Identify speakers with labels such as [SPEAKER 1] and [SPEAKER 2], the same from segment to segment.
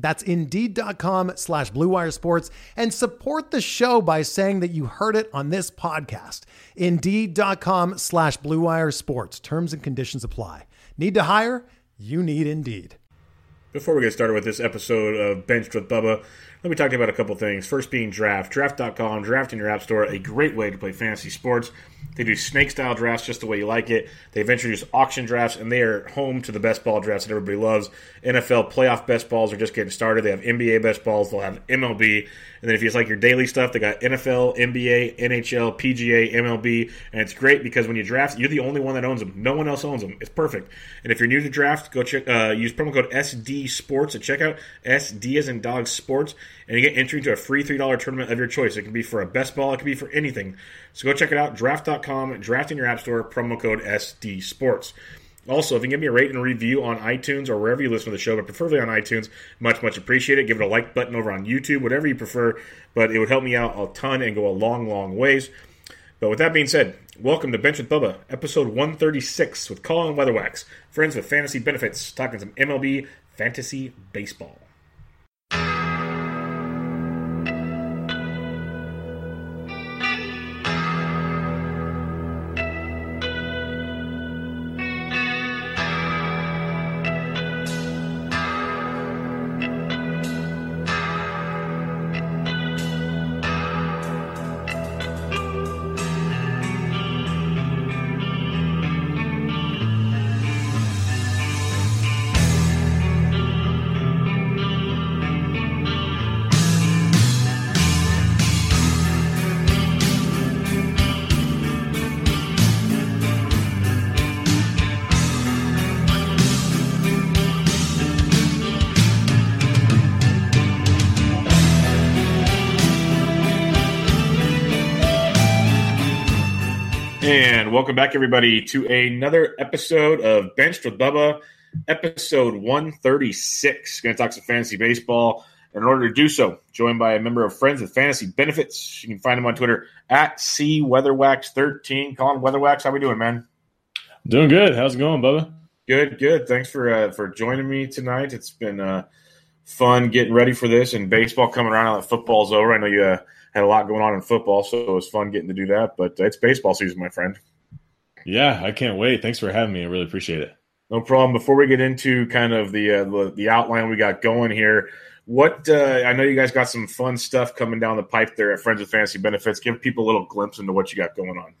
[SPEAKER 1] That's Indeed.com slash BlueWire Sports and support the show by saying that you heard it on this podcast. Indeed.com slash BlueWire Sports. Terms and conditions apply. Need to hire? You need Indeed.
[SPEAKER 2] Before we get started with this episode of Benched with Bubba, let me talk to you about a couple things. First being Draft. Draft.com, draft in your app store, a great way to play fantasy sports. They do snake style drafts just the way you like it. They've introduced auction drafts, and they are home to the best ball drafts that everybody loves. NFL playoff best balls are just getting started. They have NBA best balls, they'll have MLB. And then if you like your daily stuff, they got NFL, NBA, NHL, PGA, MLB. And it's great because when you draft, you're the only one that owns them. No one else owns them. It's perfect. And if you're new to draft, go check, uh, use promo code SD Sports at checkout. SD as in dog sports and you get entry into a free $3 tournament of your choice. It can be for a best ball, it can be for anything. So go check it out, draft.com, draft in your app store, promo code SD Sports. Also, if you can give me a rate and review on iTunes or wherever you listen to the show, but preferably on iTunes, much, much appreciated. Give it a like button over on YouTube, whatever you prefer, but it would help me out a ton and go a long, long ways. But with that being said, welcome to Benched with Bubba, episode 136 with Colin Weatherwax, friends with fantasy benefits, talking some MLB fantasy baseball. And welcome back, everybody, to another episode of Benched with Bubba, episode 136. Going to talk some fantasy baseball. And in order to do so, joined by a member of Friends with Fantasy Benefits. You can find him on Twitter at CWeatherwax13. Colin Weatherwax, how we doing, man?
[SPEAKER 3] Doing good. How's it going, Bubba?
[SPEAKER 2] Good, good. Thanks for uh, for joining me tonight. It's been uh, fun getting ready for this and baseball coming around now that football's over. I know you uh, had a lot going on in football, so it was fun getting to do that. But it's baseball season, my friend.
[SPEAKER 3] Yeah, I can't wait. Thanks for having me. I really appreciate it.
[SPEAKER 2] No problem. Before we get into kind of the uh, the, outline we got going here, what uh, I know you guys got some fun stuff coming down the pipe there at Friends with Fantasy Benefits. Give people a little glimpse into what you got going on.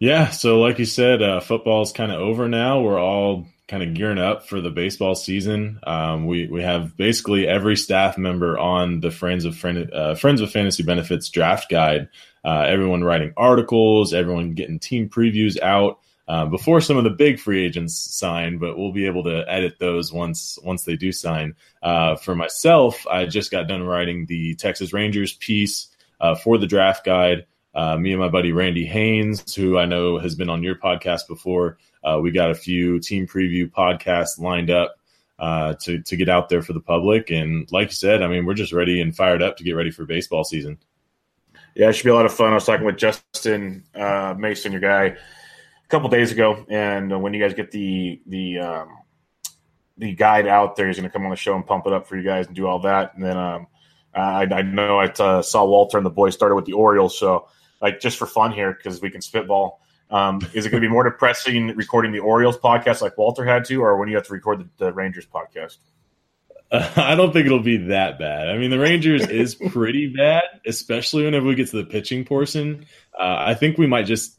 [SPEAKER 3] Yeah, so like you said, uh, football's kind of over now. We're all kind of gearing up for the baseball season. Um, we we have basically every staff member on the Friends of Friend, uh, Friends of Fantasy Benefits draft guide. Uh, everyone writing articles, everyone getting team previews out uh, before some of the big free agents sign, but we'll be able to edit those once once they do sign. Uh, for myself, I just got done writing the Texas Rangers piece uh, for the draft guide. Uh, me and my buddy Randy Haynes, who I know has been on your podcast before, uh, we got a few team preview podcasts lined up uh, to to get out there for the public. And like you said, I mean, we're just ready and fired up to get ready for baseball season.
[SPEAKER 2] Yeah, it should be a lot of fun. I was talking with Justin uh, Mason, your guy, a couple days ago, and when you guys get the the um, the guide out there, he's going to come on the show and pump it up for you guys and do all that. And then um, I, I, know I uh, saw Walter and the boys started with the Orioles, so like just for fun here because we can spitball. Um, is it going to be more depressing recording the Orioles podcast like Walter had to, or when you have to record the, the Rangers podcast?
[SPEAKER 3] I don't think it'll be that bad. I mean, the Rangers is pretty bad, especially whenever we get to the pitching portion. Uh, I think we might just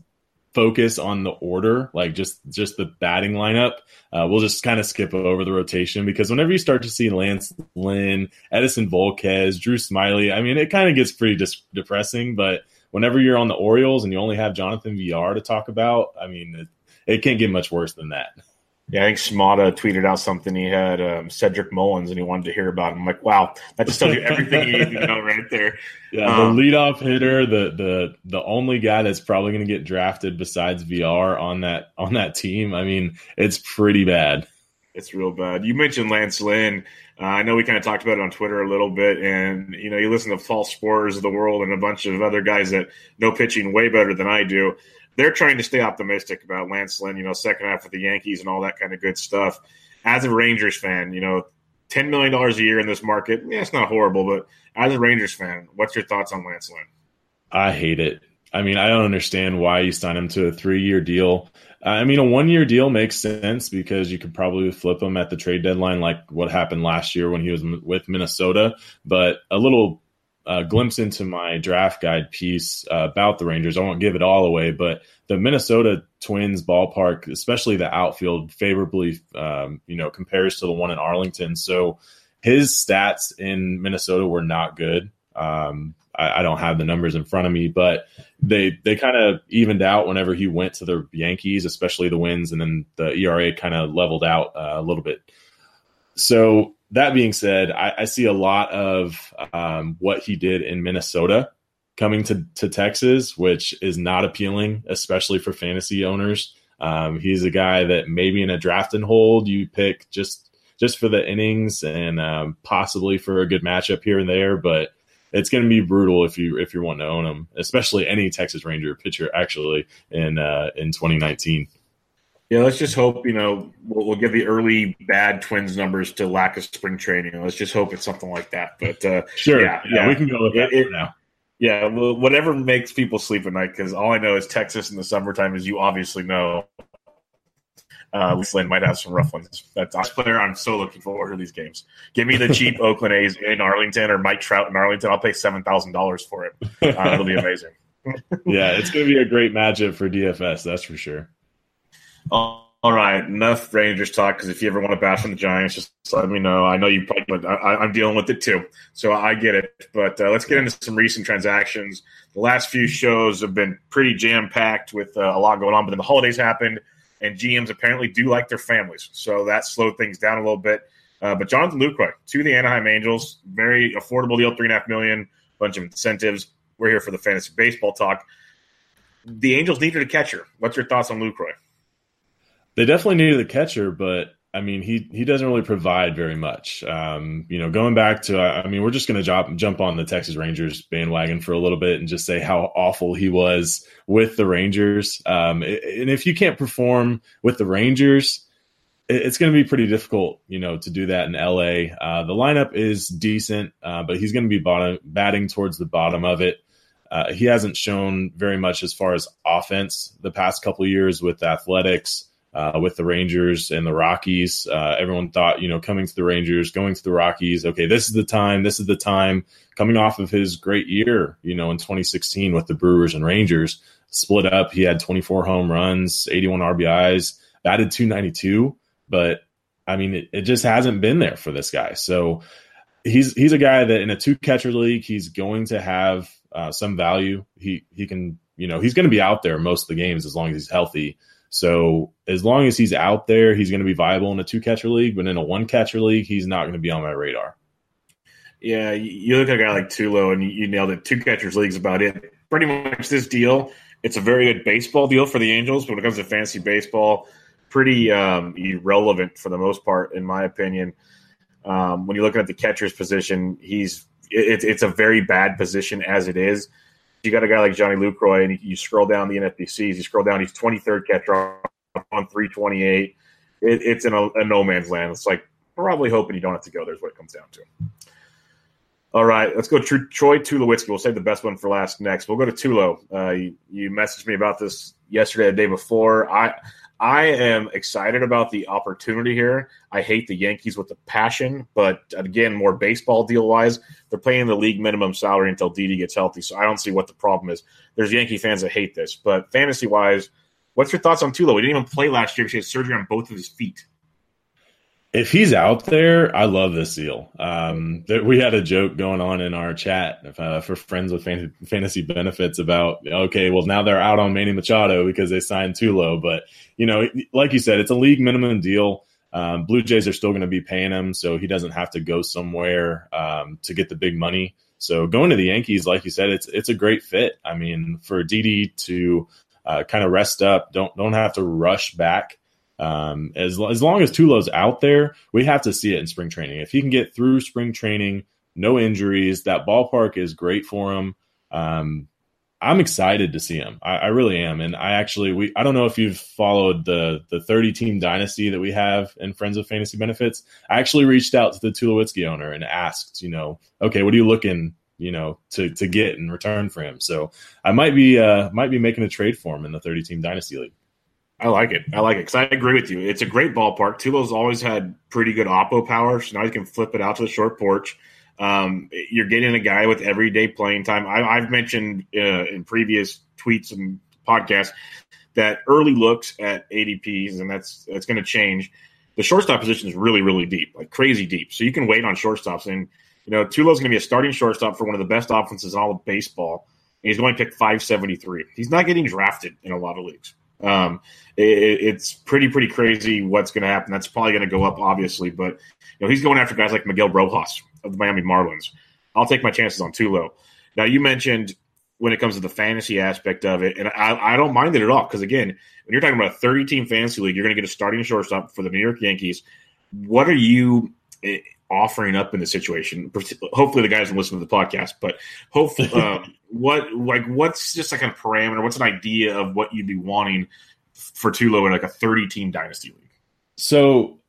[SPEAKER 3] focus on the order, like just just the batting lineup, uh, we'll just kind of skip over the rotation because whenever you start to see Lance Lynn, Edinson Volquez, Drew Smyly, I mean, it kind of gets pretty dis- depressing. But whenever you're on the Orioles and you only have Jonathan Villar to talk about, I mean, it, it can't get much worse than that.
[SPEAKER 2] Yeah, I think Smada tweeted out something. He had um, Cedric Mullins, and he wanted to hear about him. I'm like, wow, that just tells you everything you need to know right there.
[SPEAKER 3] Yeah, um, the leadoff hitter, the the the only guy that's probably going to get drafted besides VR on that on that team. I mean, it's pretty bad.
[SPEAKER 2] It's real bad. You mentioned Lance Lynn. Uh, I know we kind of talked about it on Twitter a little bit, and you know, you listen to Paul Sporers of the world and a bunch of other guys that know pitching way better than I do they're trying to stay optimistic about Lance Lynn, you know, second half of the Yankees and all that kind of good stuff. As a Rangers fan, you know, $10 million a year in this market, yeah, it's not horrible, but as a Rangers fan, what's your thoughts on Lance Lynn?
[SPEAKER 3] I hate it. I mean, I don't understand why you sign him to a three year deal. I mean, a one year deal makes sense because you could probably flip him at the trade deadline, like what happened last year when he was with Minnesota. But a little uh, glimpse into my draft guide piece uh, about the Rangers. I won't give it all away, but the Minnesota Twins ballpark, especially the outfield, favorably um, you know compares to the one in Arlington. So his stats in Minnesota were not good. Um, I, I, don't have the numbers in front of me, but they they kind of evened out whenever he went to the Yankees, especially the wins, and then the ERA kind of leveled out uh, a little bit. So that being said, I, I see a lot of um, what he did in Minnesota coming to, to Texas, which is not appealing, especially for fantasy owners. Um, he's a guy that maybe in a draft and hold you pick just just for the innings and um, possibly for a good matchup here and there, but it's going to be brutal if you if you want to own him, especially any Texas Ranger pitcher actually in uh, in 2019.
[SPEAKER 2] Yeah, let's just hope you know we'll, we'll, give the early bad Twins numbers to lack of spring training. Let's just hope it's something like that. But uh,
[SPEAKER 3] sure, yeah, yeah, yeah, we can go with that it, now.
[SPEAKER 2] Yeah, whatever makes people sleep at night, because all I know is Texas in the summertime, as you obviously know. Uh, Lynn might have some rough ones. That's a player I'm so looking forward to these games. Give me the cheap Oakland A's in Arlington or Mike Trout in Arlington. I'll pay seven thousand dollars for it. Uh, it'll be amazing.
[SPEAKER 3] yeah, it's going to be a great matchup for DFS. That's for sure.
[SPEAKER 2] All right, enough Rangers talk. Because if you ever want to bash on the Giants, just let me know. I know you probably, but I, am dealing with it too, so I get it. But uh, let's get into some recent transactions. The last few shows have been pretty jam packed with uh, a lot going on, but then the holidays happened, and GMs apparently do like their families, so that slowed things down a little bit. Uh, but Jonathan Lucroy to the Anaheim Angels, very affordable deal, three and a half million, bunch of incentives. We're here for the fantasy baseball talk. The Angels needed a catcher. What's your thoughts on Lucroy?
[SPEAKER 3] They definitely needed a catcher, but I mean, he he doesn't really provide very much. Um, you know, going back to, I mean, we're just going to jump jump on the Texas Rangers bandwagon for a little bit and just say how awful he was with the Rangers. Um, and if you can't perform with the Rangers, it's going to be pretty difficult, you know, to do that in LA. Uh, the lineup is decent, uh, but he's going to be bottom, batting towards the bottom of it. Uh, he hasn't shown very much as far as offense the past couple years with athletics uh, with the Rangers and the Rockies. Uh, everyone thought, you know, coming to the Rangers, going to the Rockies, okay, this is the time, this is the time. Coming off of his great year, you know, in 2016 with the Brewers and Rangers, split up. He had 24 home runs, 81 RBIs, batted 292, but I mean, it, it just hasn't been there for this guy. So he's he's a guy that in a two catcher league, he's going to have uh, some value. He he can, you know, he's going to be out there most of the games as long as he's healthy. So as long as he's out there, he's going to be viable in a two catcher league. But in a one catcher league, he's not going to be on my radar.
[SPEAKER 2] Yeah, you look at a guy like Tulo, and you nailed it. Two catchers league's about it. Pretty much this deal. It's a very good baseball deal for the Angels, but when it comes to fantasy baseball, pretty um, irrelevant for the most part, in my opinion. Um, when you're looking at the catcher's position, he's it, it's a very bad position as it is you got a guy like Johnny Lucroy, and you scroll down the NFBCs, you scroll down, he's 23rd catcher on 328. It, it's in a, a, no man's land. It's like probably hoping you don't have to go. There's what it comes down to. All right, let's go to Troy Tulowitzki. We'll save the best one for last next. We'll go to Tulo. Uh, you, you messaged me about this yesterday, the day before. I I am excited about the opportunity here. I hate the Yankees with the passion, but again, more baseball deal wise, they're paying the league minimum salary until Didi gets healthy. So I don't see what the problem is. There's Yankee fans that hate this, but fantasy wise, What's your thoughts on Tulo? We didn't even play last year because he had surgery on both of his feet.
[SPEAKER 3] If he's out there, I love this deal. Um, there, we had a joke going on in our chat uh, for friends with fan- fantasy benefits about okay, well now they're out on Manny Machado because they signed Tulo, but you know, like you said, it's a league minimum deal. Um, Blue Jays are still going to be paying him, so he doesn't have to go somewhere um, to get the big money. So going to the Yankees, like you said, it's it's a great fit. I mean, for Didi to uh, kind of rest up, don't don't have to rush back. Um, as as long as Tulo's out there, we have to see it in spring training. If he can get through spring training, no injuries, that ballpark is great for him. Um, I'm excited to see him. I, I, really am. And I actually, we, I don't know if you've followed the, the 30 team dynasty that we have in Friends of Fantasy Benefits. I actually reached out to the Tulowitzki owner and asked, you know, okay, what are you looking, you know, to, to get in return for him? So I might be, uh, might be making a trade for him in the 30 team dynasty league.
[SPEAKER 2] I like it. I like it because I agree with you. It's a great ballpark. Tulo's always had pretty good oppo power, so now you can flip it out to the short porch. Um, you're getting a guy with everyday playing time. I, have mentioned uh, in previous tweets and podcasts that early looks at ADPs, and that's that's going to change. The shortstop position is really, really deep, like crazy deep. So you can wait on shortstops, and you know Tulo's going to be a starting shortstop for one of the best offenses in all of baseball. And he's going to pick 573. He's not getting drafted in a lot of leagues. Um, it, it's pretty pretty crazy what's going to happen. That's probably going to go up, obviously, but you know he's going after guys like Miguel Rojas of the Miami Marlins. I'll take my chances on Tulo. Now you mentioned when it comes to the fantasy aspect of it, and I, I don't mind it at all because again, when you're talking about a 30 team fantasy league, you're going to get a starting shortstop for the New York Yankees. What are you offering up in the situation? Hopefully, the guys will listen to the podcast, but hopefully, um, what like what's just like a parameter? What's an idea of what you'd be wanting for Tulo in like a 30 team dynasty league?
[SPEAKER 3] So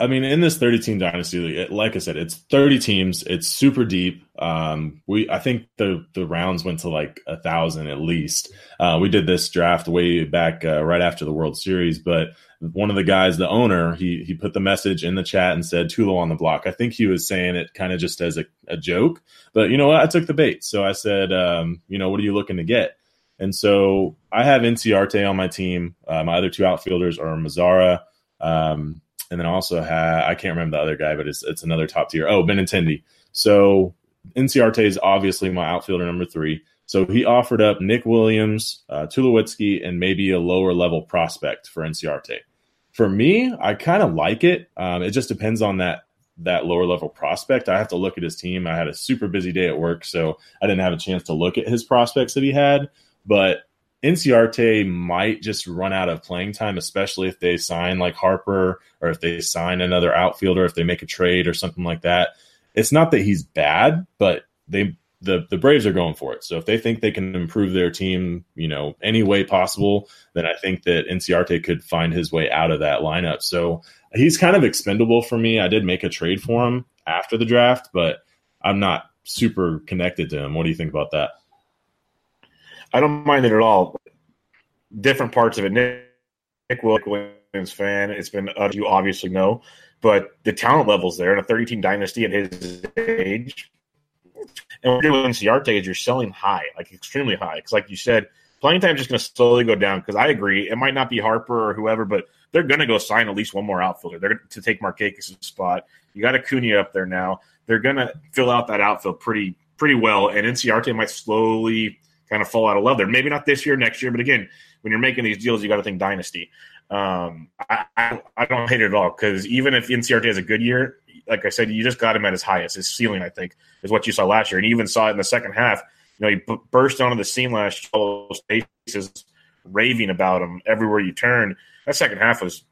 [SPEAKER 3] I mean, in this 30 team dynasty league, it, like I said, it's 30 teams. It's super deep. Um, we, I think the the rounds went to like a thousand at least. Uh, we did this draft way back uh, right after the World Series, but one of the guys, the owner, he he put the message in the chat and said Tulo on the block. I think he was saying it kind of just as a, a, joke, but you know what? I took the bait. So I said, um, you know, what are you looking to get? And so I have Inciarte on my team. Uh, my other two outfielders are Mazara, Um, and then also have I can't remember the other guy, but it's it's another top tier. Oh, Benintendi. So Inciarte is obviously my outfielder number three. So he offered up Nick Williams, uh, Tulowitzki, and maybe a lower level prospect for Inciarte. For me, I kind of like it. Um, it just depends on that that lower level prospect. I have to look at his team. I had a super busy day at work, so I didn't have a chance to look at his prospects that he had. But Inciarte might just run out of playing time, especially if they sign like Harper or if they sign another outfielder, if they make a trade or something like that. It's not that he's bad, but they the the Braves are going for it. So if they think they can improve their team, you know, any way possible, then I think that Inciarte could find his way out of that lineup. So he's kind of expendable for me. I did make a trade for him after the draft, but I'm not super connected to him. What do you think about that?
[SPEAKER 2] I don't mind it at all. Different parts of it. Nick, Williams fan. It's been uh, you obviously know, but the talent levels there in a 30 team dynasty at his age. And what you're doing Ciarte is you're selling high, like extremely high. Because, like you said, playing time is just going to slowly go down. Because I agree, it might not be Harper or whoever, but they're going to go sign at least one more outfielder. They're going to take Markakis' spot. You got Acuna up there now. They're going to fill out that outfield pretty pretty well, and Inciarte might slowly kind of fall out of love there. Maybe not this year, next year, but again, when you're making these deals, you got to think dynasty. Um, I, I, I, don't hate it at all because even if Inciarte has a good year, like I said, you just got him at his highest. His ceiling, I think, is what you saw last year, and you even saw it in the second half. You know, he b- burst onto the scene last year, all raving about him everywhere you turn. That second half was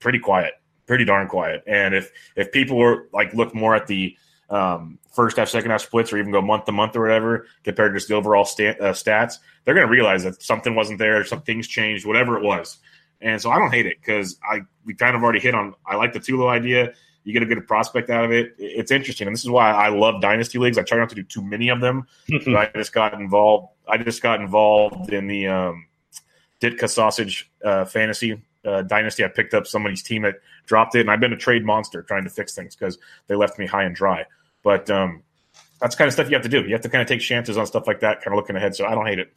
[SPEAKER 2] pretty quiet, pretty darn quiet. And if if people were like look more at the um, first half, second half splits, or even go month to month or whatever, compared to just the overall uh, stats, they're going to realize that something wasn't there, some things changed, whatever it was. And so I don't hate it because I we kind of already hit on. I like the Tulo idea. You get a good prospect out of it. It's interesting, and this is why I love dynasty leagues. I try not to do too many of them. I just got involved. I just got involved in the um, Ditka Sausage uh, Fantasy uh, Dynasty. I picked up somebody's team that dropped it, and I've been a trade monster trying to fix things because they left me high and dry. But um, that's kind of stuff you have to do. You have to kind of take chances on stuff like that, kind of looking ahead. So I don't hate it.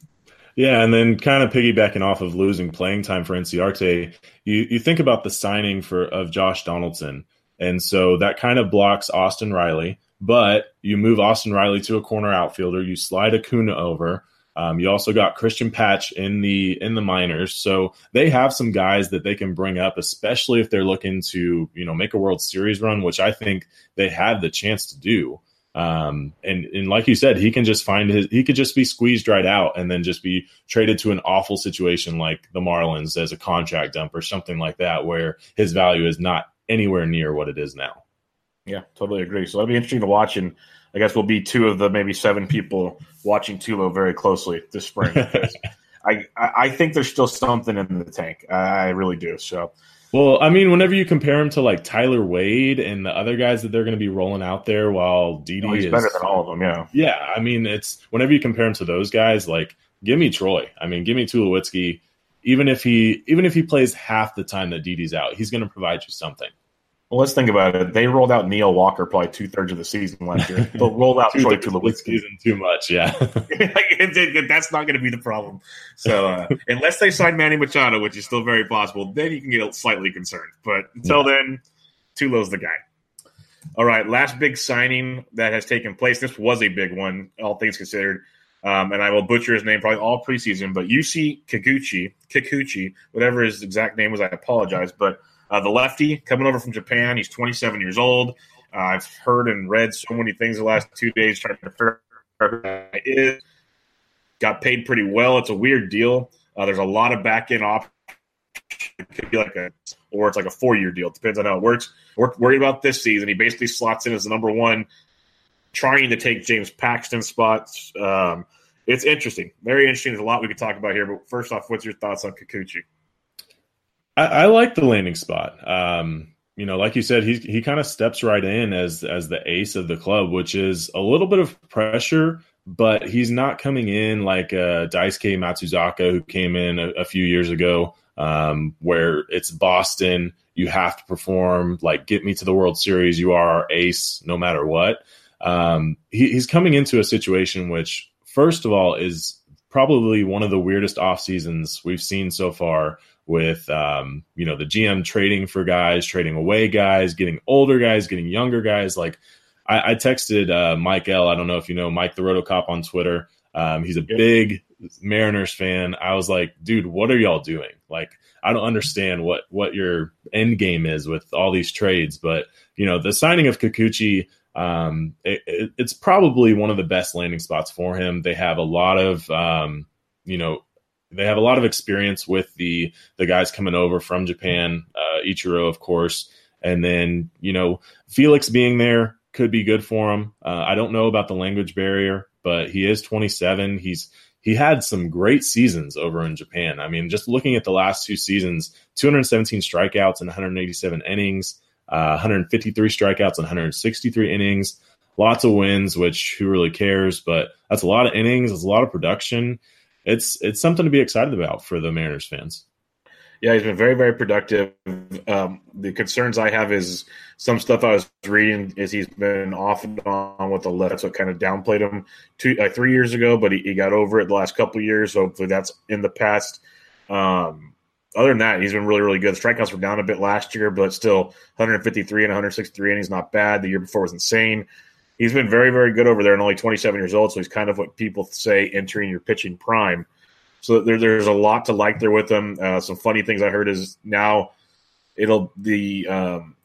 [SPEAKER 3] Yeah, and then kind of piggybacking off of losing playing time for Inciarte, you you think about the signing for of Josh Donaldson, and so that kind of blocks Austin Riley. But you move Austin Riley to a corner outfielder, you slide Acuna over. Um, you also got Cristian Pache in the in the minors, so they have some guys that they can bring up, especially if they're looking to you know make a World Series run, which I think they have the chance to do. Um, and and like you said, he can just find his he could just be squeezed right out and then just be traded to an awful situation like the Marlins as a contract dump or something like that, where his value is not anywhere near what it is now.
[SPEAKER 2] Yeah, totally agree. So that'll be interesting to watch, and I guess we'll be two of the maybe seven people watching Tulo very closely this spring. I I think there's still something in the tank. I really do. So
[SPEAKER 3] well, I mean, whenever you compare him to like Tyler Wade and the other guys that they're going to be rolling out there, while Didi oh, is
[SPEAKER 2] better than all of them, yeah,
[SPEAKER 3] yeah. I mean, it's whenever you compare him to those guys, like give me Troy. I mean, give me Tulowitzki. Even if he even if he plays half the time that Didi's out, he's going to provide you something.
[SPEAKER 2] Well, let's think about it. They rolled out Neil Walker probably two thirds of the season last year. They'll roll out Troy Tulowitzki.
[SPEAKER 3] Too much, yeah.
[SPEAKER 2] That's not going to be the problem. So uh, unless they sign Manny Machado, which is still very possible, then you can get slightly concerned. But until yeah. then, Tulo's the guy. All right, last big signing that has taken place. This was a big one, all things considered. Um, and I will butcher his name probably all preseason, but Yusei Kikuchi, Kikuchi, whatever his exact name was, I apologize. But uh, the lefty coming over from Japan. He's 27 years old. Uh, I've heard and read so many things the last two days trying to figure out who is. Got paid pretty well. It's a weird deal. Uh, there's a lot of back end options. It could be like a, or it's like a four year deal. It depends on how it works. We're worried about this season. He basically slots in as the number one, trying to take James Paxton's spots. Um, it's interesting, very interesting. There's a lot we could talk about here. But first off, what's your thoughts on Kikuchi?
[SPEAKER 3] I, I like the landing spot. Um, you know, like you said, he he kind of steps right in as as the ace of the club, which is a little bit of pressure, but he's not coming in like uh, Matsuzaka, who came in a, a few years ago, um, where it's Boston. You have to perform, like get me to the World Series. You are our ace, no matter what. Um, he, he's coming into a situation which, first of all, is probably one of the weirdest off seasons we've seen so far with um, you know the GM trading for guys, trading away guys, getting older guys, getting younger guys. Like I, I texted uh, Mike L. I don't know if you know Mike the Rotocop on Twitter. Um, he's a big Mariners fan. I was like, dude, what are y'all doing? Like, I don't understand what what your end game is with all these trades. But you know, the signing of Kikuchi, um, it, it, it's probably one of the best landing spots for him. They have a lot of um, you know they have a lot of experience with the the guys coming over from Japan, uh, Ichiro, of course, and then you know Felix being there could be good for him. Uh, I don't know about the language barrier, but he is 27. He's he had some great seasons over in Japan. I mean, just looking at the last two seasons, 217 strikeouts and 187 innings, uh, 153 strikeouts and 163 innings, lots of wins. Which who really cares? But that's a lot of innings. It's a lot of production it's it's something to be excited about for the Mariners fans.
[SPEAKER 2] Yeah, he's been very, very productive. Um, the concerns I have is some stuff I was reading is he's been off and on with the left, so it kind of downplayed him two, like three years ago, but he, he got over it the last couple years. So hopefully that's in the past. Um, other than that, he's been really, really good. Strikeouts were down a bit last year, but still 153 and 163 innings, not bad. The year before was insane he's been very, very good over there and only 27 years old. So he's kind of what people say entering your pitching prime. So there, there's a lot to like there with him. Uh, some funny things I heard is now it'll the um,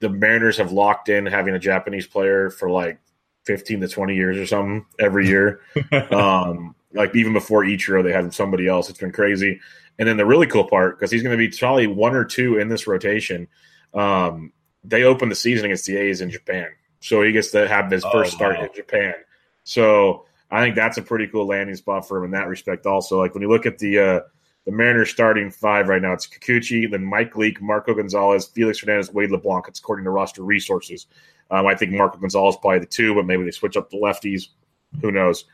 [SPEAKER 2] the Mariners have locked in having a Japanese player for like 15 to 20 years or something every year. um, like even before Ichiro, they had somebody else. It's been crazy. And then the really cool part, because he's going to be probably one or two in this rotation. Um, they open the season against the A's in Japan so he gets to have his first oh, start wow. in Japan. So I think that's a pretty cool landing spot for him in that respect. Also, like when you look at the uh, the Mariners starting five right now, it's Kikuchi, then Mike Leake, Marco Gonzalez, Felix Hernandez, Wade LeBlanc. It's according to roster resources. Um, I think Marco Gonzalez probably the two, but maybe they switch up the lefties. Who knows?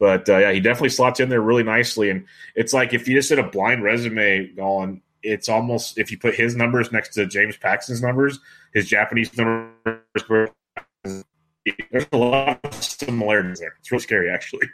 [SPEAKER 2] But uh, yeah, he definitely slots in there really nicely. And it's like if you just did a blind resume on, it's almost if you put his numbers next to James Paxton's numbers, his Japanese numbers there's a lot of similarities there. It's really scary, actually.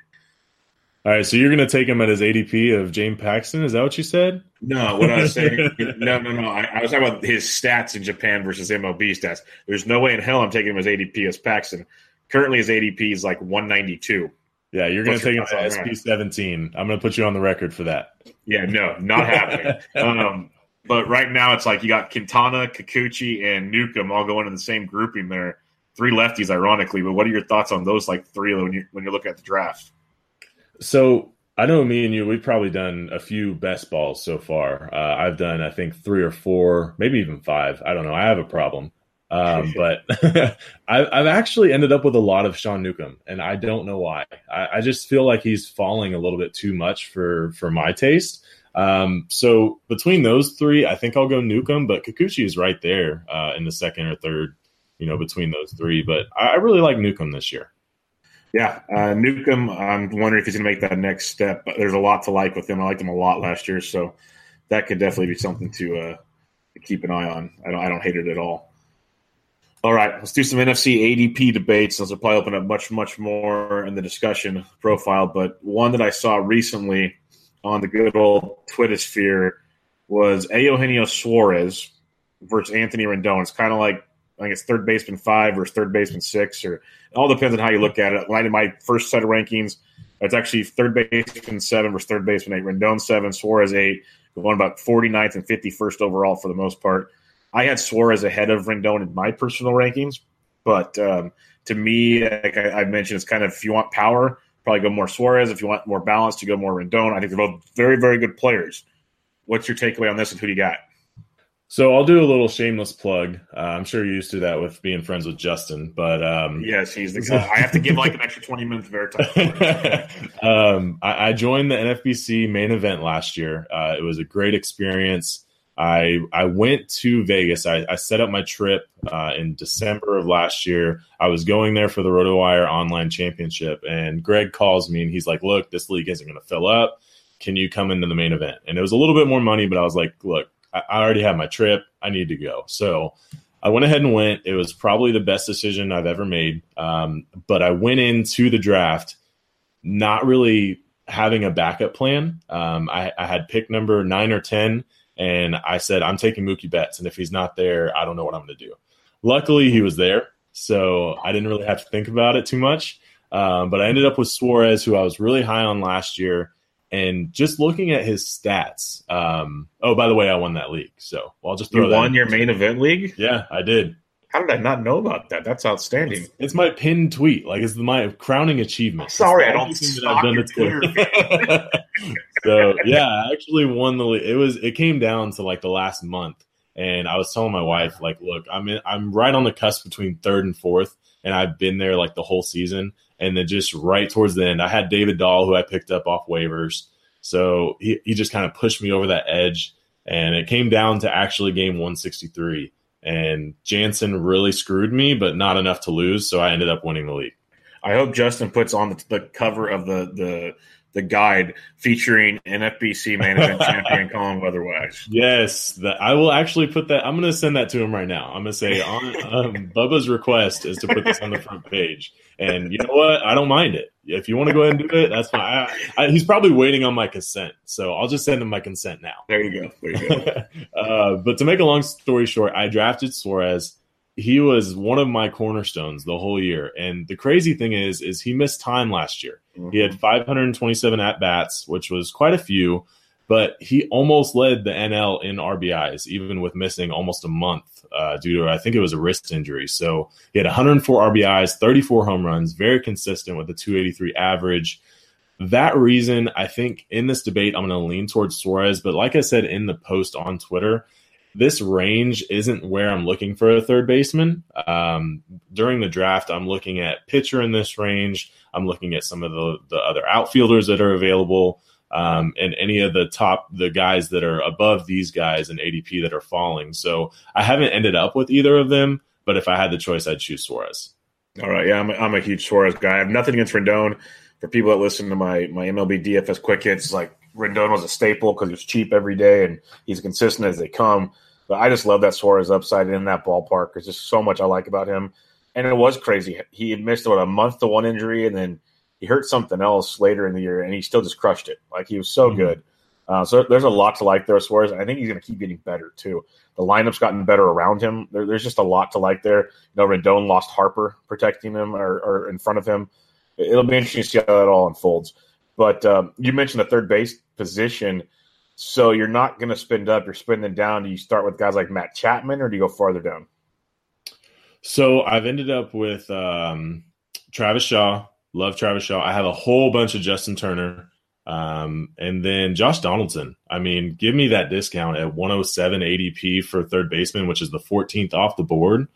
[SPEAKER 3] All right, so you're going to take him at his ADP of James Paxton? Is that what you said?
[SPEAKER 2] No, what I was saying, no, no, no. I, I, was talking about his stats in Japan versus MLB stats. There's no way in hell I'm taking him as ADP as Paxton. Currently, his ADP is like 192.
[SPEAKER 3] Yeah, you're going to take him to SP 17. I'm going to put you on the record for that.
[SPEAKER 2] Yeah, no, not happening. um, but right now, it's like you got Quintana, Kikuchi, and Newcomb all going in the same grouping there. Three lefties, ironically. But what are your thoughts on those like three when you when you look at the draft?
[SPEAKER 3] So I know me and you, we've probably done a few best balls so far. Uh, I've done, I think, three or four, maybe even five. I don't know. I have a problem. Um, but I've, I've, actually ended up with a lot of Sean Newcomb, and I don't know why. I, I, just feel like he's falling a little bit too much for for my taste. Um, so between those three, I think I'll go Newcomb, but Kikuchi is right there uh, in the second or third, you know, between those three. But I, really like Newcomb this year.
[SPEAKER 2] Yeah, uh, Newcomb. I'm wondering if he's going to make that next step. But there's a lot to like with him. I liked him a lot last year, so that could definitely be something to, uh, to keep an eye on. I don't, I don't hate it at all. All right, let's do some NFBC ADP debates. Those will probably open up much, much more in the discussion profile. But one that I saw recently on the good old Twitter sphere was Eugenio Suarez versus Anthony Rendon. It's kind of like I think it's third baseman five versus third baseman six, or it all depends on how you look at it. When I did my first set of rankings, it's actually third baseman seven versus third baseman eight. Rendon seven, Suarez eight, going about 49th and 51st overall for the most part. I had Suarez ahead of Rendon in my personal rankings, but um, to me, like I, I, mentioned, it's kind of if you want power, probably go more Suarez. If you want more balance, to go more Rendon. I think they're both very, very good players. What's your takeaway on this, and who do you got?
[SPEAKER 3] So I'll do a little shameless plug. Uh, I'm sure you're used to that with being friends with Justin, but um,
[SPEAKER 2] yes, he's the guy. I have to give like an extra 20 minutes of
[SPEAKER 3] airtime. um, I, I, joined the NFBC main event last year. Uh, it was a great experience. I I went to Vegas. I, I set up my trip uh, in December of last year. I was going there for the RotoWire Online Championship, and Greg calls me and he's like, "Look, this league isn't going to fill up. Can you come into the main event?" And it was a little bit more money, but I was like, "Look." I, already have my trip. I need to go. So I went ahead and went. It was probably the best decision I've ever made. Um, but I went into the draft not really having a backup plan. Um, I, I, had pick number nine or 10, and I said, I'm taking Mookie Betts. And if he's not there, I don't know what I'm going to do. Luckily, he was there. So I didn't really have to think about it too much. Um, but I ended up with Suarez, who I was really high on last year. And just looking at his stats, um, oh, by the way, I won that league. So well, I'll just throw
[SPEAKER 2] you won your main event league.
[SPEAKER 3] Yeah, I did.
[SPEAKER 2] How did I not know about that? That's outstanding.
[SPEAKER 3] It's, it's my pinned tweet. Like it's my crowning achievement.
[SPEAKER 2] Sorry, I don't that I've done
[SPEAKER 3] Twitter. so yeah, I actually won the league. It was it came down to like the last month, and I was telling my wife like, look, I'm in, I'm right on the cusp between third and fourth, and I've been there like the whole season. And then just right towards the end, I had David Dahl, who I picked up off waivers. So he, he just kind of pushed me over that edge. And it came down to actually game 163. And Jansen really screwed me, but not enough to lose. So I ended up winning the league.
[SPEAKER 2] I hope Justin puts on the, the cover of the, the the guide featuring NFBC main event champion Colin Weatherwax.
[SPEAKER 3] Yes, the, I will actually put that. I'm going to send that to him right now. I'm going to say on um, Bubba's request is to put this on the front page, and you know what? I don't mind it. If you want to go ahead and do it, that's fine. I, I, he's probably waiting on my consent, so I'll just send him my consent now.
[SPEAKER 2] There you go. There you go.
[SPEAKER 3] uh, but to make a long story short, I drafted Suarez he was one of my cornerstones the whole year. And the crazy thing is, is he missed time last year. Mm-hmm. He had 527 at bats, which was quite a few, but he almost led the NL in RBIs, even with missing almost a month uh, due to I think it was a wrist injury. So he had 104 RBIs, 34 home runs, very consistent with a 283 average. That reason, I think in this debate, I'm going to lean towards Suarez. But like I said in the post on Twitter, this range isn't where I'm looking for a third baseman. Um, during the draft, I'm looking at pitcher in this range. I'm looking at some of the, the other outfielders that are available, um, and any of the top the guys that are above these guys in ADP that are falling. So I haven't ended up with either of them, but if I had the choice, I'd choose Suarez.
[SPEAKER 2] All right, yeah, I'm a, I'm a huge Suarez guy. I have nothing against Rendon. For people that listen to my my MLB DFS quick hits, like Rendon was a staple because he was cheap every day and he's consistent as they come. But I just love that Suarez upside in that ballpark. There's just so much I like about him. And it was crazy. He had missed what a month to one injury, and then he hurt something else later in the year, and he still just crushed it. Like he was so mm-hmm. good. Uh, so there's a lot to like there Suarez. I think he's going to keep getting better too. The lineup's gotten better around him. There, there's just a lot to like there. You know, Rendon lost Harper protecting him or, or in front of him. It'll be interesting to see how that all unfolds. But um, you mentioned the third base position. So you're not going to spend up, you're spending down. Do you start with guys like Matt Chapman or do you go farther down?
[SPEAKER 3] So I've ended up with um, Travis Shaw. Love Travis Shaw. I have a whole bunch of Justin Turner. Um, and then Josh Donaldson. I mean, give me that discount at 107 ADP for third baseman, which is the 14th off the board.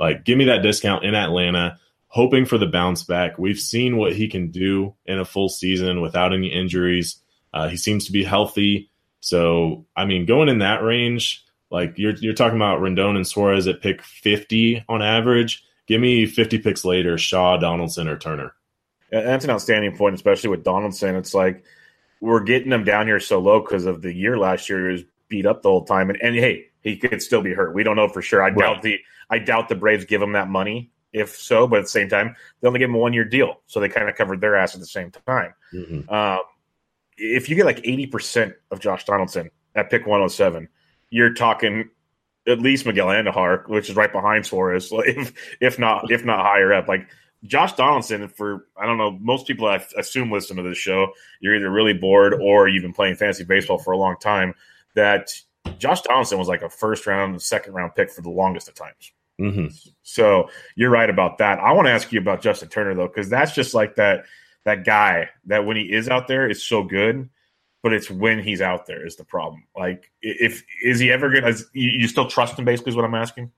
[SPEAKER 3] Like, give me that discount in Atlanta, hoping for the bounce back. We've seen what he can do in a full season without any injuries. Uh, he seems to be healthy. So, I mean, going in that range, like you're you're talking about Rendon and Suarez at pick 50 on average. Give me 50 picks later, Shaw, Donaldson, or Turner.
[SPEAKER 2] And that's an outstanding point, especially with Donaldson. It's like we're getting him down here so low because of the year last year. He was beat up the whole time, and, and hey, he could still be hurt. We don't know for sure. I right. doubt the I doubt the Braves give him that money. If so, but at the same time, they only give him a one year deal, so they kind of covered their ass at the same time. Mm-hmm. Um, if you get like 80% of Josh Donaldson at pick 107, you're talking at least Miguel Andujar, which is right behind Suarez, if if not if not higher up. Like Josh Donaldson, for I don't know, most people I assume listen to this show, you're either really bored or you've been playing fantasy baseball for a long time. That Josh Donaldson was like a first round, second round pick for the longest of times. Mm-hmm. So you're right about that. I want to ask you about Justin Turner though, because that's just like that that guy that when he is out there is so good, but it's when he's out there is the problem. Like, if is he ever gonna? You, you still trust him? Basically, is what I'm asking.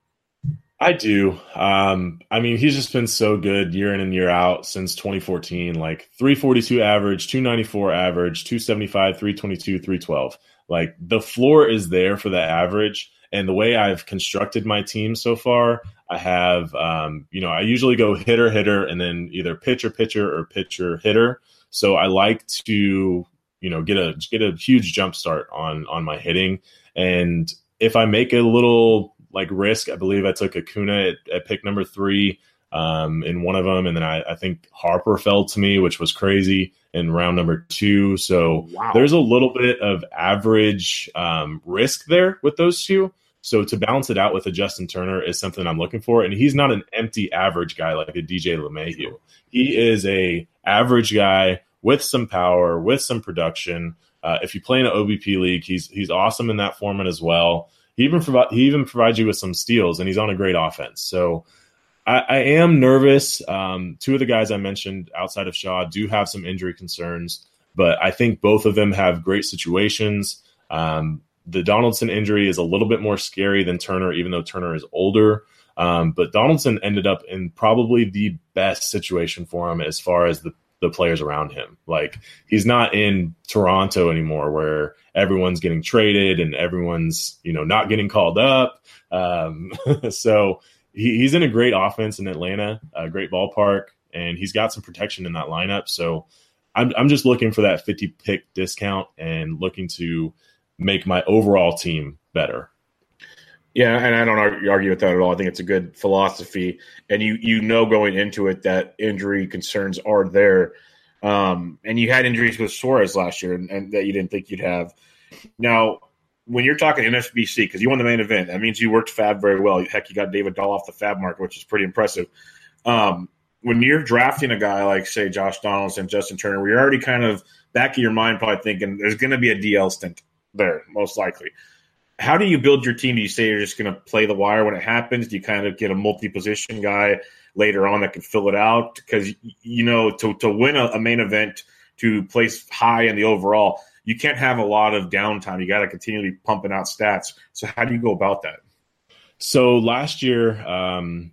[SPEAKER 3] I do. Um, I mean, he's just been so good year in and year out since 2014. Like 342 average, 294 average, 275, 322, 312. Like the floor is there for the average. And the way I've constructed my team so far, I have, um, you know, I usually go hitter, hitter, and then either pitcher, pitcher, or pitcher, hitter. So I like to, you know, get a get a huge jump start on on my hitting. And if I make a little like risk, I believe I took Acuna at, at pick number three um, in one of them, and then I, I, think Harper fell to me, which was crazy in round number two. So wow. there's a little bit of average um, risk there with those two. So to balance it out with a Justin Turner is something I'm looking for, and he's not an empty average guy like a DJ LeMahieu. He is a average guy with some power, with some production. Uh, if you play in an OBP league, he's he's awesome in that format as well. He even provi- he even provides you with some steals, and he's on a great offense. So I, I am nervous. Um, two of the guys I mentioned outside of Shaw do have some injury concerns, but I think both of them have great situations. Um, the Donaldson injury is a little bit more scary than Turner, even though Turner is older. Um, but Donaldson ended up in probably the best situation for him as far as the, the players around him. Like he's not in Toronto anymore where everyone's getting traded and everyone's, you know, not getting called up. Um, so he, he's in a great offense in Atlanta, a great ballpark, and he's got some protection in that lineup. So I'm, I'm just looking for that 50 pick discount and looking to – make my overall team better.
[SPEAKER 2] Yeah, and I don't argue with that at all. I think it's a good philosophy, and you you know going into it that injury concerns are there, um, and you had injuries with Suarez last year, and, and that you didn't think you'd have. Now, when you're talking NFBC, because you won the main event, that means you worked FAAB very well. Heck, you got David Dahl off the FAAB mark, which is pretty impressive. Um, when you're drafting a guy like, say, Josh Donaldson, Justin Turner, where you're already kind of back of your mind probably thinking there's going to be a DL stint there, most likely. How do you build your team? Do you say you're just going to play the wire when it happens? Do you kind of get a multi position guy later on that can fill it out? Because, you know, to, to win a, a main event, to place high in the overall, you can't have a lot of downtime. You got to continually pumping out stats. So, how do you go about that?
[SPEAKER 3] So, last year, um,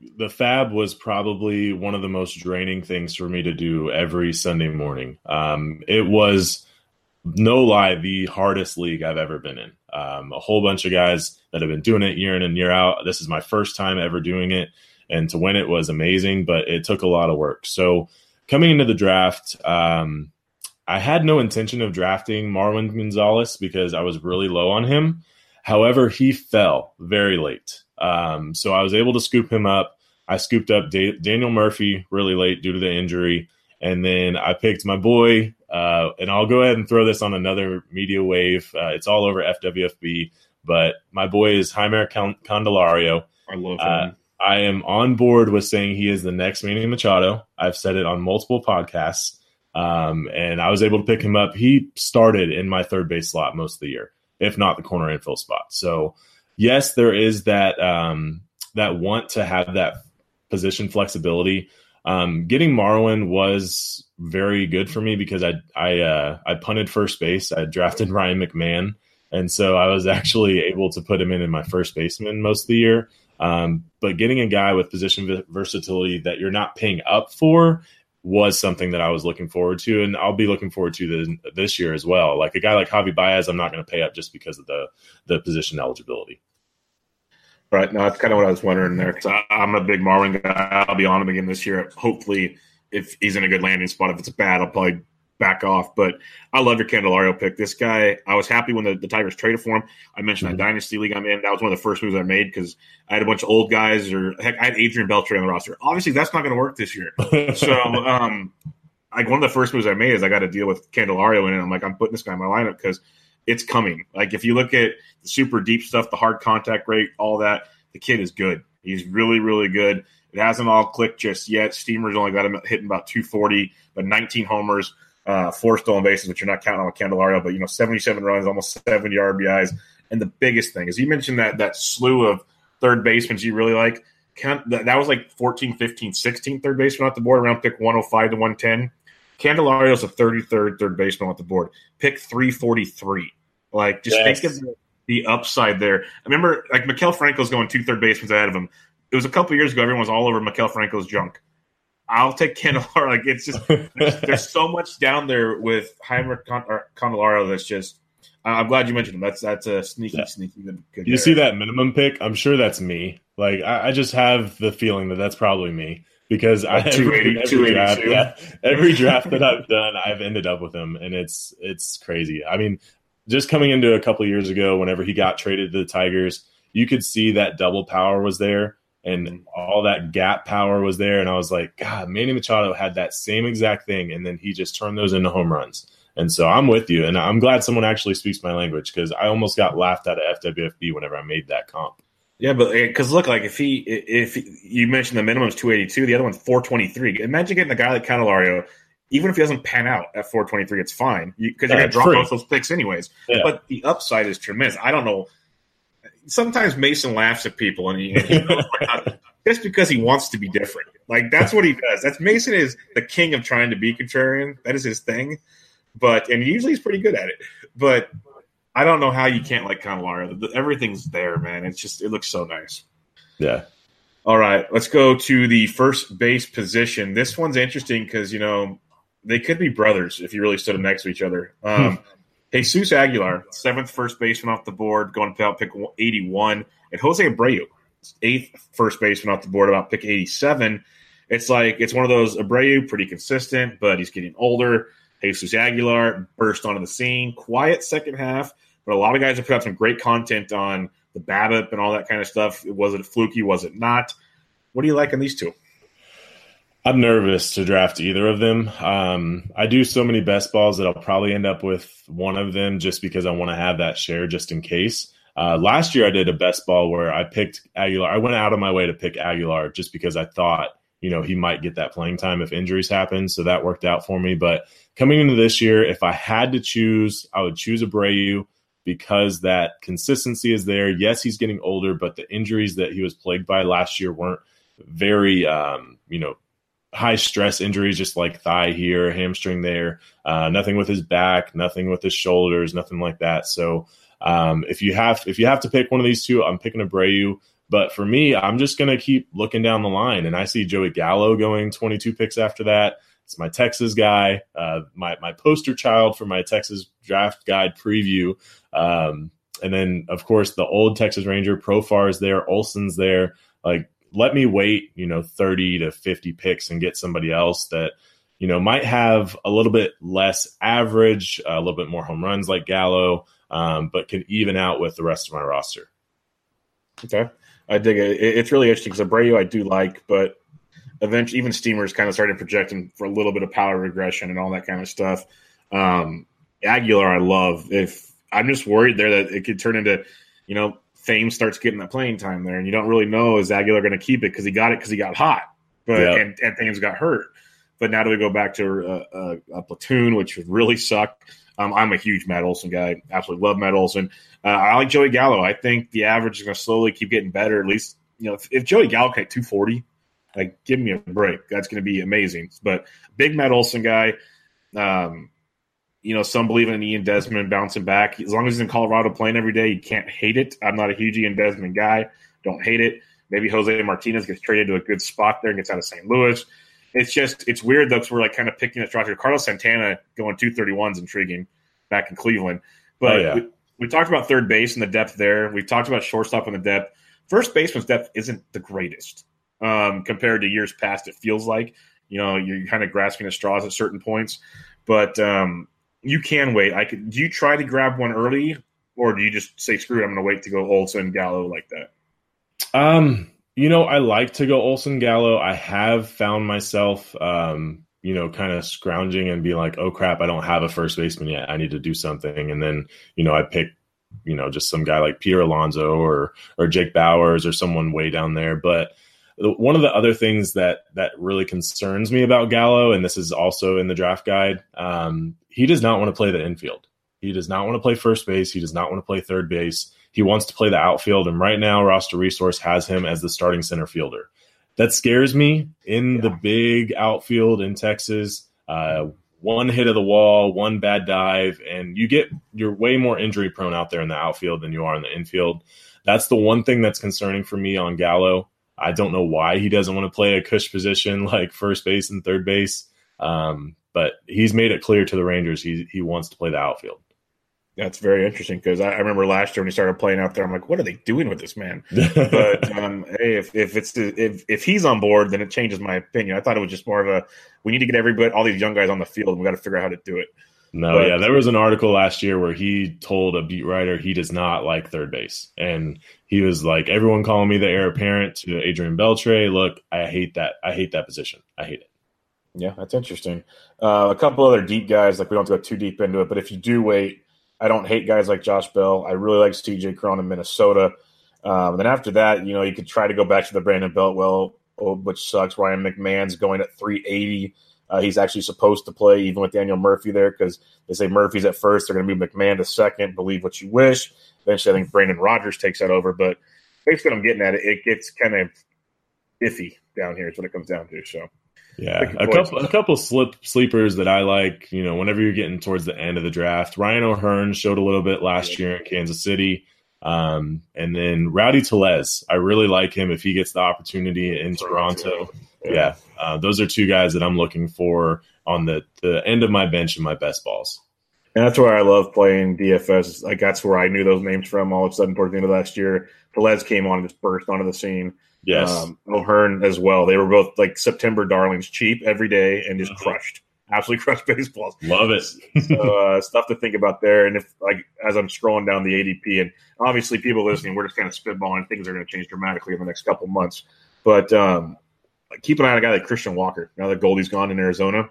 [SPEAKER 3] the FAAB was probably one of the most draining things for me to do every Sunday morning. Um, it was no lie, the hardest league I've ever been in. Um, a whole bunch of guys that have been doing it year in and year out. This is my first time ever doing it, and to win it was amazing, but it took a lot of work. So coming into the draft, um, I had no intention of drafting Marwin Gonzalez because I was really low on him. However, he fell very late, um, so I was able to scoop him up. I scooped up da- Daniel Murphy really late due to the injury And then I picked my boy, uh, and I'll go ahead and throw this on another media wave. Uh, it's all over FWFB, but my boy is Jeimer Candelario.
[SPEAKER 2] I love
[SPEAKER 3] uh, him. I am on board with saying he is the next Manny Machado. I've said it on multiple podcasts, um, and I was able to pick him up. He started in my third base slot most of the year, if not the corner infield spot. So, yes, there is that um, that want to have that position flexibility. Um, getting Marwin was very good for me because I I uh, I punted first base. I drafted Ryan McMahon, and so I was actually able to put him in in my first baseman most of the year. Um, but getting a guy with position versatility that you're not paying up for was something that I was looking forward to, and I'll be looking forward to the, this year as well. Like a guy like Javi Baez, I'm not going to pay up just because of the the position eligibility.
[SPEAKER 2] Right. No, that's kind of what I was wondering there because I'm a big Marwin guy. I'll be on him again this year. Hopefully, if he's in a good landing spot, if it's bad, I'll probably back off. But I love your Candelario pick. This guy, I was happy when the, the Tigers traded for him. I mentioned mm-hmm. that Dynasty League I'm in. That was one of the first moves I made because I had a bunch of old guys, or heck, I had Adrian Beltre on the roster. Obviously, that's not going to work this year. so, um, like one of the first moves I made is I got to deal with Candelario in it. I'm like, I'm putting this guy in my lineup because it's coming. Like if you look at the super deep stuff, the hard contact rate, all that the kid is good. He's really, really good. It hasn't all clicked just yet. Steamer's only got him hitting about 240, but 19 homers, uh, four stolen bases, which you're not counting on with Candelario, but you know, 77 runs, almost 70 RBIs. And the biggest thing is you mentioned that that slew of third basemen you really like. That was like 14, 15, 16 third baseman off the board around pick 105 to 110. Candelario's a 33rd third baseman off the board. Pick 343. Like, just yes. think of the, the upside there. I remember like Maikel Franco's going two third basemen ahead of him. It was a couple years ago. Everyone was all over Maikel Franco's junk. I'll take Candelario. Like it's just there's, there's, so much down there with Jeimer Candelario that's just. Uh, I'm glad you mentioned him. That's that's a sneaky, yeah. sneaky good.
[SPEAKER 3] you see that minimum pick? I'm sure that's me. Like I, I, just have the feeling that that's probably me because I every, every draft, yeah, every draft that I've done, I've ended up with him, and it's it's crazy. I mean, just coming into a couple years ago, whenever he got traded to the Tigers, you could see that double power was there and mm-hmm. all that gap power was there. And I was like, God, Manny Machado had that same exact thing. And then he just turned those into home runs. And so I'm with you. And I'm glad someone actually speaks my language because I almost got laughed out of FWFB whenever I made that comp.
[SPEAKER 2] Yeah, but eh, because look, like if he, if you mentioned the minimum is 282, the other one's 423. Imagine getting a guy like Candelario even if he doesn't pan out at 423, it's fine because you, are going to drop both those picks anyways. Yeah. But the upside is tremendous. I don't know. Sometimes Mason laughs at people, and he, he just because he wants to be different. Like that's what he does. That's Mason is the king of trying to be contrarian. That is his thing. But and usually he's pretty good at it. But I don't know how you can't like Candelario. Everything's there, man. It's just it looks so nice.
[SPEAKER 3] Yeah.
[SPEAKER 2] All right, let's go to the first base position. This one's interesting because you know they could be brothers if you really stood them next to each other. Um, hmm. Jesus Aguilar, seventh first baseman off the board, going to pick 81. And Jose Abreu, eighth first baseman off the board, about pick 87. It's like it's one of those Abreu, pretty consistent, but he's getting older. Jesus Aguilar burst onto the scene, quiet second half, but a lot of guys have put out some great content on the BABIP and all that kind of stuff. Was it fluky? Was it not? What do you like on these two?
[SPEAKER 3] I'm nervous to draft either of them. Um, I do so many best balls that I'll probably end up with one of them just because I want to have that share just in case. Uh, last year I did a best ball where I picked Aguilar. I went out of my way to pick Aguilar just because I thought you know he might get that playing time if injuries happen. So that worked out for me. But coming into this year, if I had to choose, I would choose Abreu because that consistency is there. Yes, he's getting older, but the injuries that he was plagued by last year weren't very um, you know high stress injuries, just like thigh here, hamstring there. Uh, nothing with his back, nothing with his shoulders, nothing like that. So um, if you have if you have to pick one of these two, I'm picking Abreu. But for me, I'm just going to keep looking down the line, and I see Joey Gallo going 22 picks after that. It's my Texas guy, uh, my my poster child for my Texas draft guide preview. Um, and then, of course, the old Texas Ranger Profar is there, Olson's there. Like let me wait, you know, 30 to 50 picks and get somebody else that, you know, might have a little bit less average, a little bit more home runs like Gallo, um, but can even out with the rest of my roster.
[SPEAKER 2] Okay. I dig it. It's really interesting because Abreu I do like, but eventually, even Steamers kind of started projecting for a little bit of power regression and all that kind of stuff. Um, Aguilar, I love. If I'm just worried there that it could turn into, you know, Thames starts getting that playing time there, and you don't really know is Aguilar going to keep it because he got it because he got hot, but yeah. and, and Thames got hurt. But now do we go back to a, a, a platoon, which would really suck. Um, I'm a huge Matt Olson guy. Absolutely love Matt Olson. Uh, I like Joey Gallo. I think the average is going to slowly keep getting better. At least, you know, if, if Joey Gallo can hit 240, like give me a break. That's going to be amazing. But big Matt Olson guy. Um, you know, some believe in Ian Desmond bouncing back. As long as he's in Colorado playing every day, you can't hate it. I'm not a huge Ian Desmond guy. Don't hate it. Maybe Jose Martinez gets traded to a good spot there and gets out of St. Louis. It's just it's weird though because we're like kind of picking at strategy. Carlos Santana going two thirty one is intriguing back in Cleveland, but oh, yeah. we, we, talked about third base and the depth there. We've talked about shortstop and the depth. First baseman's depth isn't the greatest um, compared to years past. It feels like you know you're kind of grasping at straws at certain points, but um, you can wait. I could. Do you try to grab one early, or do you just say screw it? I'm going to wait to go Olson Gallo like that.
[SPEAKER 3] Um, you know, I like to go Olson Gallo. I have found myself, um, you know, kind of scrounging and be like, oh crap, I don't have a first baseman yet. I need to do something. And then, you know, I pick, you know, just some guy like Peter Alonso or or Jake Bauers or someone way down there. But one of the other things that that really concerns me about Gallo, and this is also in the draft guide, um, he does not want to play the infield. He does not want to play first base. He does not want to play third base. He wants to play the outfield, and right now, Roster Resource has him as the starting center fielder. That scares me in yeah. the big outfield in Texas. Uh, one hit of the wall, one bad dive, and you get you're way more injury prone out there in the outfield than you are in the infield. That's the one thing that's concerning for me on Gallo. I don't know why he doesn't want to play a cush position like first base and third base, um, but he's made it clear to the Rangers he he wants to play the outfield.
[SPEAKER 2] That's very interesting because I, I, remember last year when he started playing out there, I'm like, what are they doing with this man? but um, hey, if, if it's if if he's on board, then it changes my opinion. I thought it was just more of a we need to get everybody, all these young guys on the field, and we got to figure out how to do it.
[SPEAKER 3] No, but, yeah, there was an article last year where he told a beat writer he does not like third base, and he was like, "Everyone calling me the heir apparent to Adrian Beltre. Look, I hate that. I hate that position. I hate it."
[SPEAKER 2] Yeah, that's interesting. Uh, a couple other deep guys, like we don't have to go too deep into it, but if you do wait I don't hate guys like Josh Bell. I really like CJ Cron in Minnesota. Um, then after that, you know, you could try to go back to the Brandon Beltwell, oh, which sucks. Ryan McMahon's going at 380. Uh, he's actually supposed to play even with Daniel Murphy there because they say Murphy's at first. They're going to move McMahon to second. Believe what you wish. Eventually, I think Brendan Rodgers takes that over. But basically, what I'm getting at it, it gets kind of iffy down here. Is what it comes down to. So
[SPEAKER 3] yeah, a couple a couple slip sleepers that I like. You know, whenever you're getting towards the end of the draft, Ryan O'Hearn showed a little bit last year in Kansas City, um, and then Rowdy Tellez. I really like him if he gets the opportunity in Toronto. Yeah, uh, those are two guys that I'm looking for on the the end of my bench and my best balls.
[SPEAKER 2] And that's where I love playing DFS. Like that's where I knew those names from all of a sudden towards the end of last year. Tellez came on and just burst onto the scene.
[SPEAKER 3] Yes. Um,
[SPEAKER 2] O'Hearn as well. They were both like September darlings, cheap every day and just uh-huh. crushed. Absolutely crushed baseballs.
[SPEAKER 3] Love it.
[SPEAKER 2] so uh, stuff to think about there. And if like as I'm scrolling down the ADP, and obviously people listening, we're just kind of spitballing. Things are going to change dramatically in the next couple months. But um, keep an eye on a guy like Christian Walker. Now that Goldie's gone in Arizona,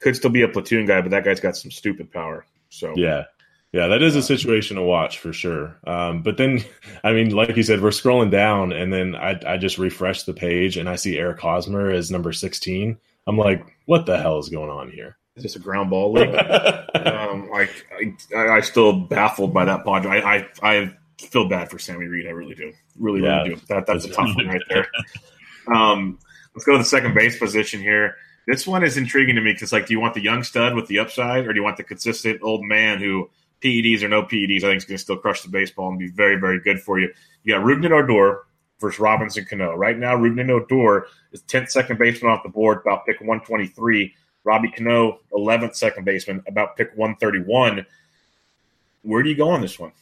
[SPEAKER 2] could still be a platoon guy, but that guy's got some stupid power. So
[SPEAKER 3] yeah, yeah, that is a situation to watch for sure. Um, but then, I mean, like you said, we're scrolling down, and then I, I just refresh the page and I see Eric Hosmer as number 16. I'm like, what the hell is going on here?
[SPEAKER 2] Is this a ground ball league? um, like, I, I, still baffled by that point. I, I, I feel bad for Sammy Reed. I really do. Really, yeah, really do. That, that's a tough one right there. Um, let's go to the second base position here. This one is intriguing to me because, like, do you want the young stud with the upside, or do you want the consistent old man who PEDs or no PEDs, I think is going to still crush the baseball and be very, very good for you. You got Rougned Odor versus Robinson Cano. Right now, Rougned Odor is 10th second baseman off the board, about pick 123. Robbie Cano, 11th second baseman, about pick 131. Where do you go on this one?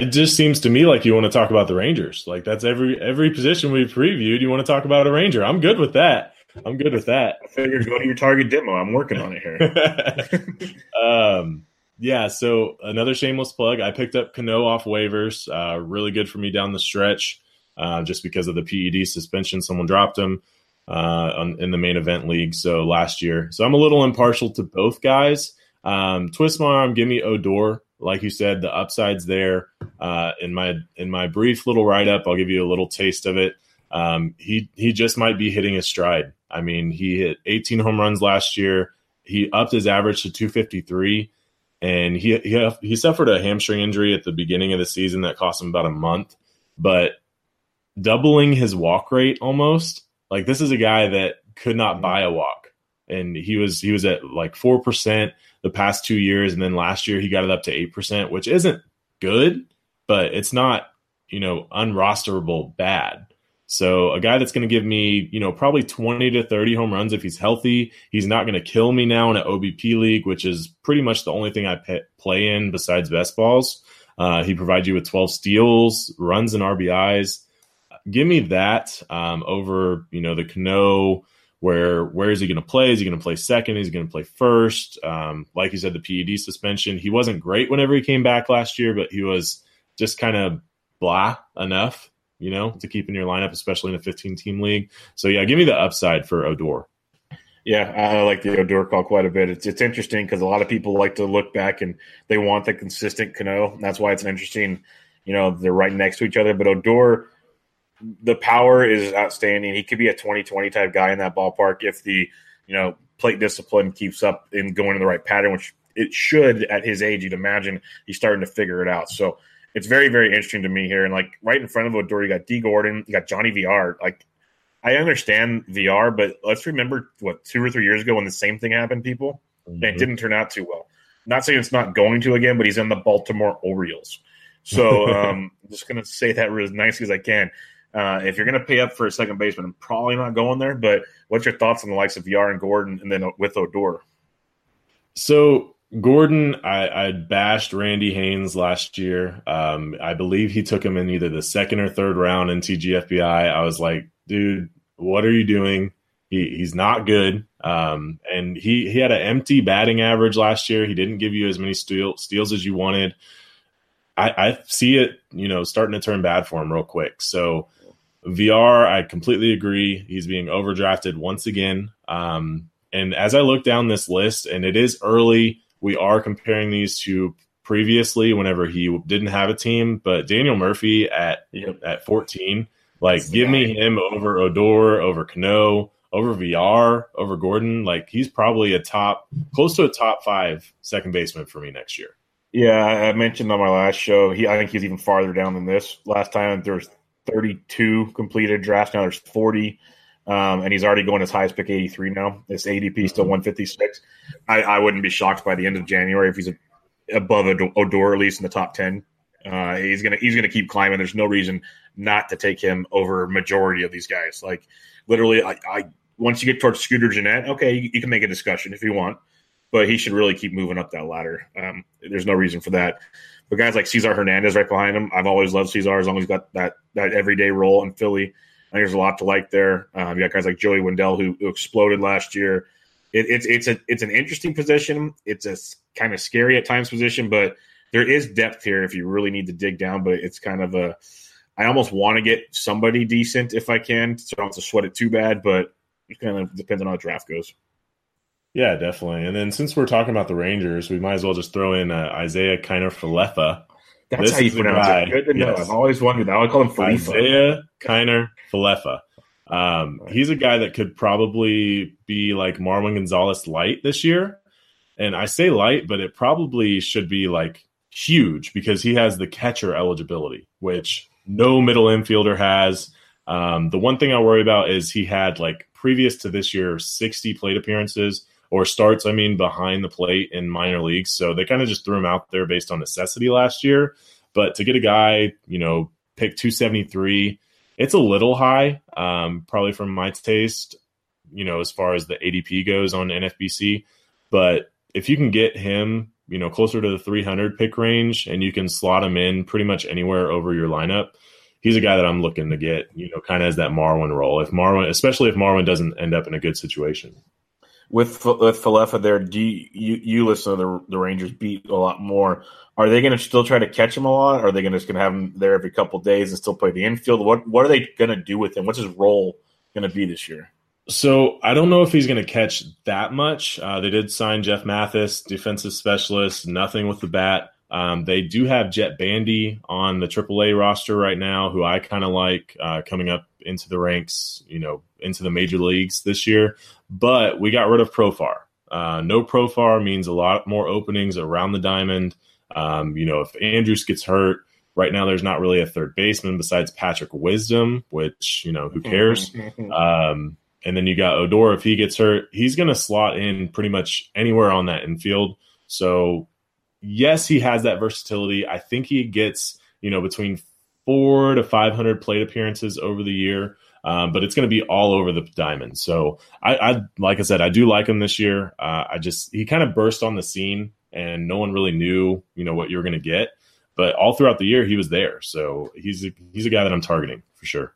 [SPEAKER 3] It just seems to me like you want to talk about the Rangers. Like that's every every position we've previewed. You want to talk about a Ranger. I'm good with that. I'm good with that.
[SPEAKER 2] I figure go to your target demo. I'm working on it
[SPEAKER 3] here. um, yeah, so another shameless plug. I picked up Cano off waivers. Uh, really good for me down the stretch, uh, just because of the PED suspension. Someone dropped him. uh, on, in the main event league. So last year, so I'm a little impartial to both guys. Um, twist my arm, give me Odor. Like you said, the upsides there. Uh, in my in my brief little write up, I'll give you a little taste of it. Um, he he just might be hitting his stride. I mean, he hit 18 home runs last year. He upped his average to 253, and he he he suffered a hamstring injury at the beginning of the season that cost him about a month. But doubling his walk rate almost like this is a guy that could not buy a walk, and he was he was at like four percent the past two years, and then last year he got it up to eight percent, which isn't good, but it's not you know unrosterable bad. So a guy that's going to give me, you know, probably 20 to 30 home runs if he's healthy. He's not going to kill me now in an OBP league, which is pretty much the only thing I pe- play in besides best balls. Uh, he provides you with 12 steals, runs, and RBIs. Give me that um, over, you know, the Cano. Where where is he going to play? Is he going to play second? Is he going to play first? Um, like you said, the PED suspension. He wasn't great whenever he came back last year, but he was just kind of blah enough you know, to keep in your lineup, especially in a 15 team league. So yeah, give me the upside for Odor.
[SPEAKER 2] Yeah, I like the Odor call quite a bit. It's it's interesting because a lot of people like to look back and they want the consistent Cano. That's why it's an interesting. You know, they're right next to each other, but Odor, the power is outstanding. He could be a 20-20 type guy in that ballpark if the you know plate discipline keeps up and going in the right pattern, which it should at his age. You'd imagine he's starting to figure it out. So it's very, very interesting to me here. And like right in front of Odor, you got D Gordon, you got Johnny Villar. Like I understand Villar, but let's remember what two or three years ago when the same thing happened, people, mm-hmm. and it didn't turn out too well. Not saying it's not going to again, but he's in the Baltimore Orioles. So um, I'm just going to say that as nicely as I can. Uh, if you're going to pay up for a second baseman, I'm probably not going there. But what's your thoughts on the likes of Yar and Gordon, and then with Odor?
[SPEAKER 3] So Gordon, I, I bashed Randy Haynes last year. Um, I believe he took him in either the second or third round in TGFBI. I was like, dude, what are you doing? He, he's not good. Um, and he, he had an empty batting average last year. He didn't give you as many steal, steals as you wanted. I, I see it, you know, starting to turn bad for him real quick. So Villar, I completely agree. He's being overdrafted once again. Um, and as I look down this list, and it is early, we are comparing these to previously whenever he didn't have a team, but Daniel Murphy at yep. at 14, like That's give me him over Odor, over Cano, over Villar, over Gordon. Like he's probably a top, close to a top five second baseman for me next year.
[SPEAKER 2] Yeah, I mentioned on my last show. He, I think he's even farther down than this. Last time there was 32 completed drafts. Now there's 40. Um, and he's already going as high as pick 83 now. This ADP still 156. I, I wouldn't be shocked by the end of January if he's a, above Odor, at least in the top 10. Uh, he's gonna he's gonna keep climbing. There's no reason not to take him over majority of these guys. Like literally, I, I once you get towards Scooter Gennett, okay, you, you, can make a discussion if you want, but he should really keep moving up that ladder. Um, there's no reason for that. But guys like Cesar Hernandez right behind him, I've always loved Cesar as long as he's got that that everyday role in Philly. I think there's a lot to like there. Um, you got guys like Joey Wendle who, who exploded last year. It, it's it's a it's an interesting position. It's a kind of scary at times position, but there is depth here if you really need to dig down. But it's kind of a I almost want to get somebody decent if I can, so I don't have to sweat it too bad. But it kind of depends on how the draft goes.
[SPEAKER 3] Yeah, definitely. And then since we're talking about the Rangers, we might as well just throw in uh, Isiah Kiner-Falefa
[SPEAKER 2] that's this how you pronounce guy, it. Good to know. I've always wondered that. I call him Felipe.
[SPEAKER 3] Isiah Kiner Falefa. Um, he's a guy that could probably be like Marwin Gonzalez light this year. And I say light, but it probably should be like huge because he has the catcher eligibility, which no middle infielder has. Um, the one thing I worry about is he had like previous to this year 60 plate appearances or starts, I mean, behind the plate in minor leagues. So they kind of just threw him out there based on necessity last year. But to get a guy, you know, pick 273, it's a little high, um, probably from my taste, you know, as far as the ADP goes on NFBC. But if you can get him, you know, closer to the 300 pick range and you can slot him in pretty much anywhere over your lineup, he's a guy that I'm looking to get, you know, kind of as that Marwin role. If Marwin, especially if Marwin doesn't end up in a good situation
[SPEAKER 2] with with Falefa there, do you, you, you listen to the, the Rangers beat a lot more? Are they going to still try to catch him a lot? Or are they gonna, just going to have him there every couple days and still play the infield? What what are they going to do with him? What's his role going to be this year?
[SPEAKER 3] So I don't know if he's going to catch that much. Uh, they did sign Jeff Mathis, defensive specialist, nothing with the bat. Um, they do have Jett Bandy on the AAA roster right now, who I kind of like uh, coming up into the ranks, you know, into the major leagues this year. But we got rid of Profar. Uh, no Profar means a lot more openings around the diamond. Um, you know, if Andrus gets hurt, right now there's not really a third baseman besides Patrick Wisdom, which, you know, who cares? um, and then you got Odor. If he gets hurt, he's going to slot in pretty much anywhere on that infield. So, yes, he has that versatility. I think he gets, you know, between four to 500 plate appearances over the year. Um, but it's going to be all over the diamond. So I, I, like I said, I do like him this year. Uh, I just he kind of burst on the scene, and no one really knew, you know, what you were going to get. But all throughout the year, he was there. So he's a, he's a guy that I'm targeting for sure.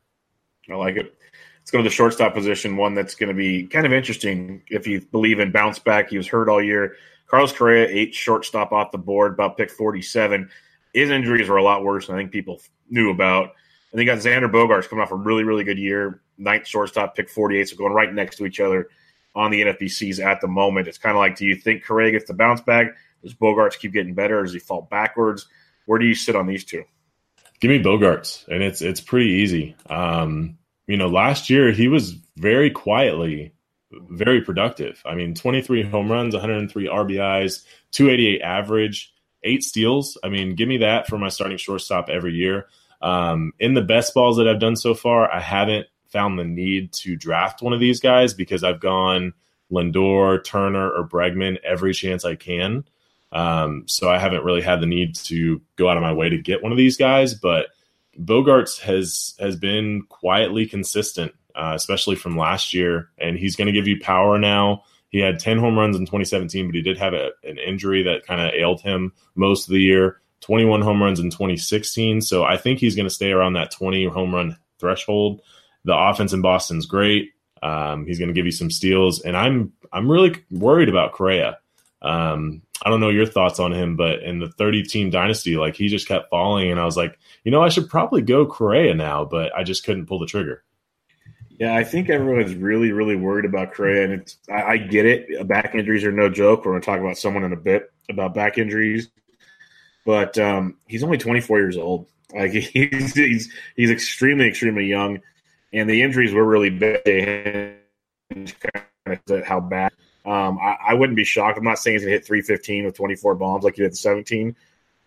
[SPEAKER 2] I like it. Let's go to the shortstop position, one that's going to be kind of interesting if you believe in bounce back. He was hurt all year. Carlos Correa, eight shortstop off the board, about pick 47. His injuries were a lot worse than I think people knew about. And they got Xander Bogaerts coming off a really, really good year. Ninth shortstop, pick 48, so going right next to each other on the NFBCs at the moment. It's kind of like, do you think Correa gets the bounce back? Does Bogaerts keep getting better, does he fall backwards? Where do you sit on these two?
[SPEAKER 3] Give me Bogaerts, and it's it's pretty easy. Um, you know, last year he was very quietly very productive. I mean, 23 home runs, 103 RBIs, 288 average, eight steals. I mean, give me that for my starting shortstop every year. Um, in the best balls that I've done so far, I haven't found the need to draft one of these guys because I've gone Lindor, Turner, or Bregman every chance I can. Um, so I haven't really had the need to go out of my way to get one of these guys, but Bogaerts has has been quietly consistent, uh, especially from last year, and he's going to give you power now. He had 10 home runs in 2017, but he did have a, an injury that kind of ailed him most of the year. 21 home runs in 2016, so I think he's going to stay around that 20 home run threshold. The offense in Boston's great. Um, he's going to give you some steals, and I'm I'm really worried about Correa. Um, I don't know your thoughts on him, but in the 30 team dynasty, like he just kept falling, and I was like, you know, I should probably go Correa now, but I just couldn't pull the trigger.
[SPEAKER 2] Yeah, I think everyone's really, really worried about Correa, and it's I, I get it. Back injuries are no joke. We're going to talk about someone in a bit about back injuries, but um, he's only 24 years old. Like he's he's he's extremely, extremely young, and the injuries were really bad. How bad um, I, I, wouldn't be shocked. I'm not saying he's to hit 315 with 24 bombs like he did 17,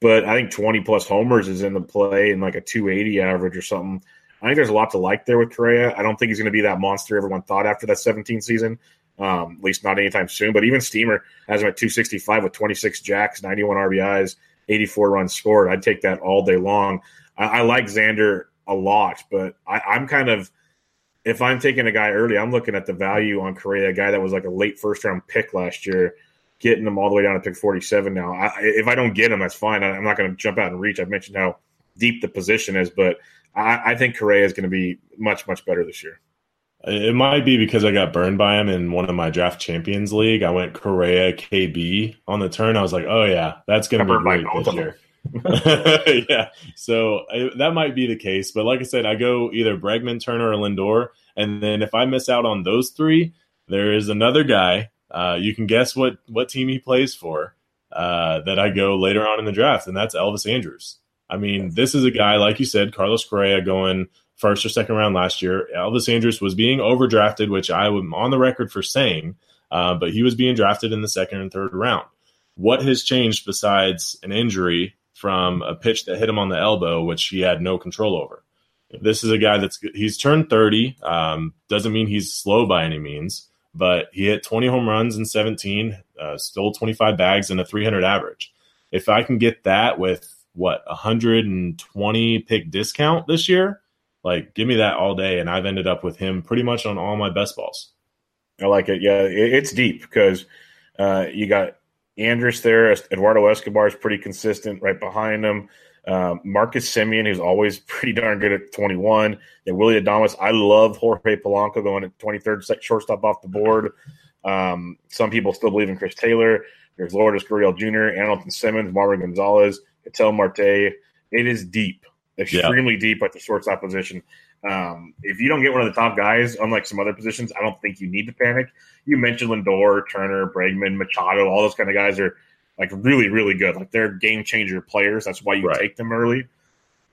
[SPEAKER 2] but I think 20 plus homers is in the play and like a 280 average or something. I think there's a lot to like there with Correa. I don't think he's going to be that monster everyone thought after that 17 season, um, at least not anytime soon. But even Steamer has him at 265 with 26 jacks, 91 RBIs, 84 runs scored. I'd take that all day long. I, I like Xander a lot, but I, I'm kind of – if I'm taking a guy early, I'm looking at the value on Correa, a guy that was like a late first round pick last year, getting him all the way down to pick 47 now. I, if I don't get him, that's fine. I, am not going to jump out and reach. I've mentioned how deep the position is, but I, I think Correa is going to be much, much better this year.
[SPEAKER 3] It might be because I got burned by him in one of my draft champions league. I went Correa KB on the turn. I was like, oh yeah, that's going to be great this year. yeah, so I, that might be the case. But like I said, I go either Bregman, Turner, or Lindor, and then if I miss out on those three, there is another guy. Uh, you can guess what what team he plays for. Uh, that I go later on in the draft, and that's Elvis Andrus. I mean, this is a guy like you said, Carlos Correa going first or second round last year. Elvis Andrus was being overdrafted, which I am on the record for saying, uh, but he was being drafted in the second and third round. What has changed besides an injury from a pitch that hit him on the elbow, which he had no control over. This is a guy that's he's turned 30. Um, doesn't mean he's slow by any means, but he hit 20 home runs in 17, uh, stole 25 bags and a 300 average. If I can get that with what 120 pick discount this year, like give me that all day, and I've ended up with him pretty much on all my best balls.
[SPEAKER 2] I like it. Yeah, it's deep because uh, you got Andrus there. Eduardo Escobar is pretty consistent right behind him. Uh, Marcus Semien, who's always pretty darn good at 21. And Willy Adames. I love Jorge Polanco going at 23rd shortstop off the board. Um, some people still believe in Chris Taylor. There's Lourdes Gurriel Jr., Andrelton Simmons, Marwin Gonzalez, Ketel Marte. It is deep. Extremely yeah. deep at the shortstop position. Um, if you don't get one of the top guys, unlike some other positions, I don't think you need to panic. You mentioned Lindor, Turner, Bregman, Machado, all those kind of guys are like really, really good. Like they're game changer players. That's why you right. take them early.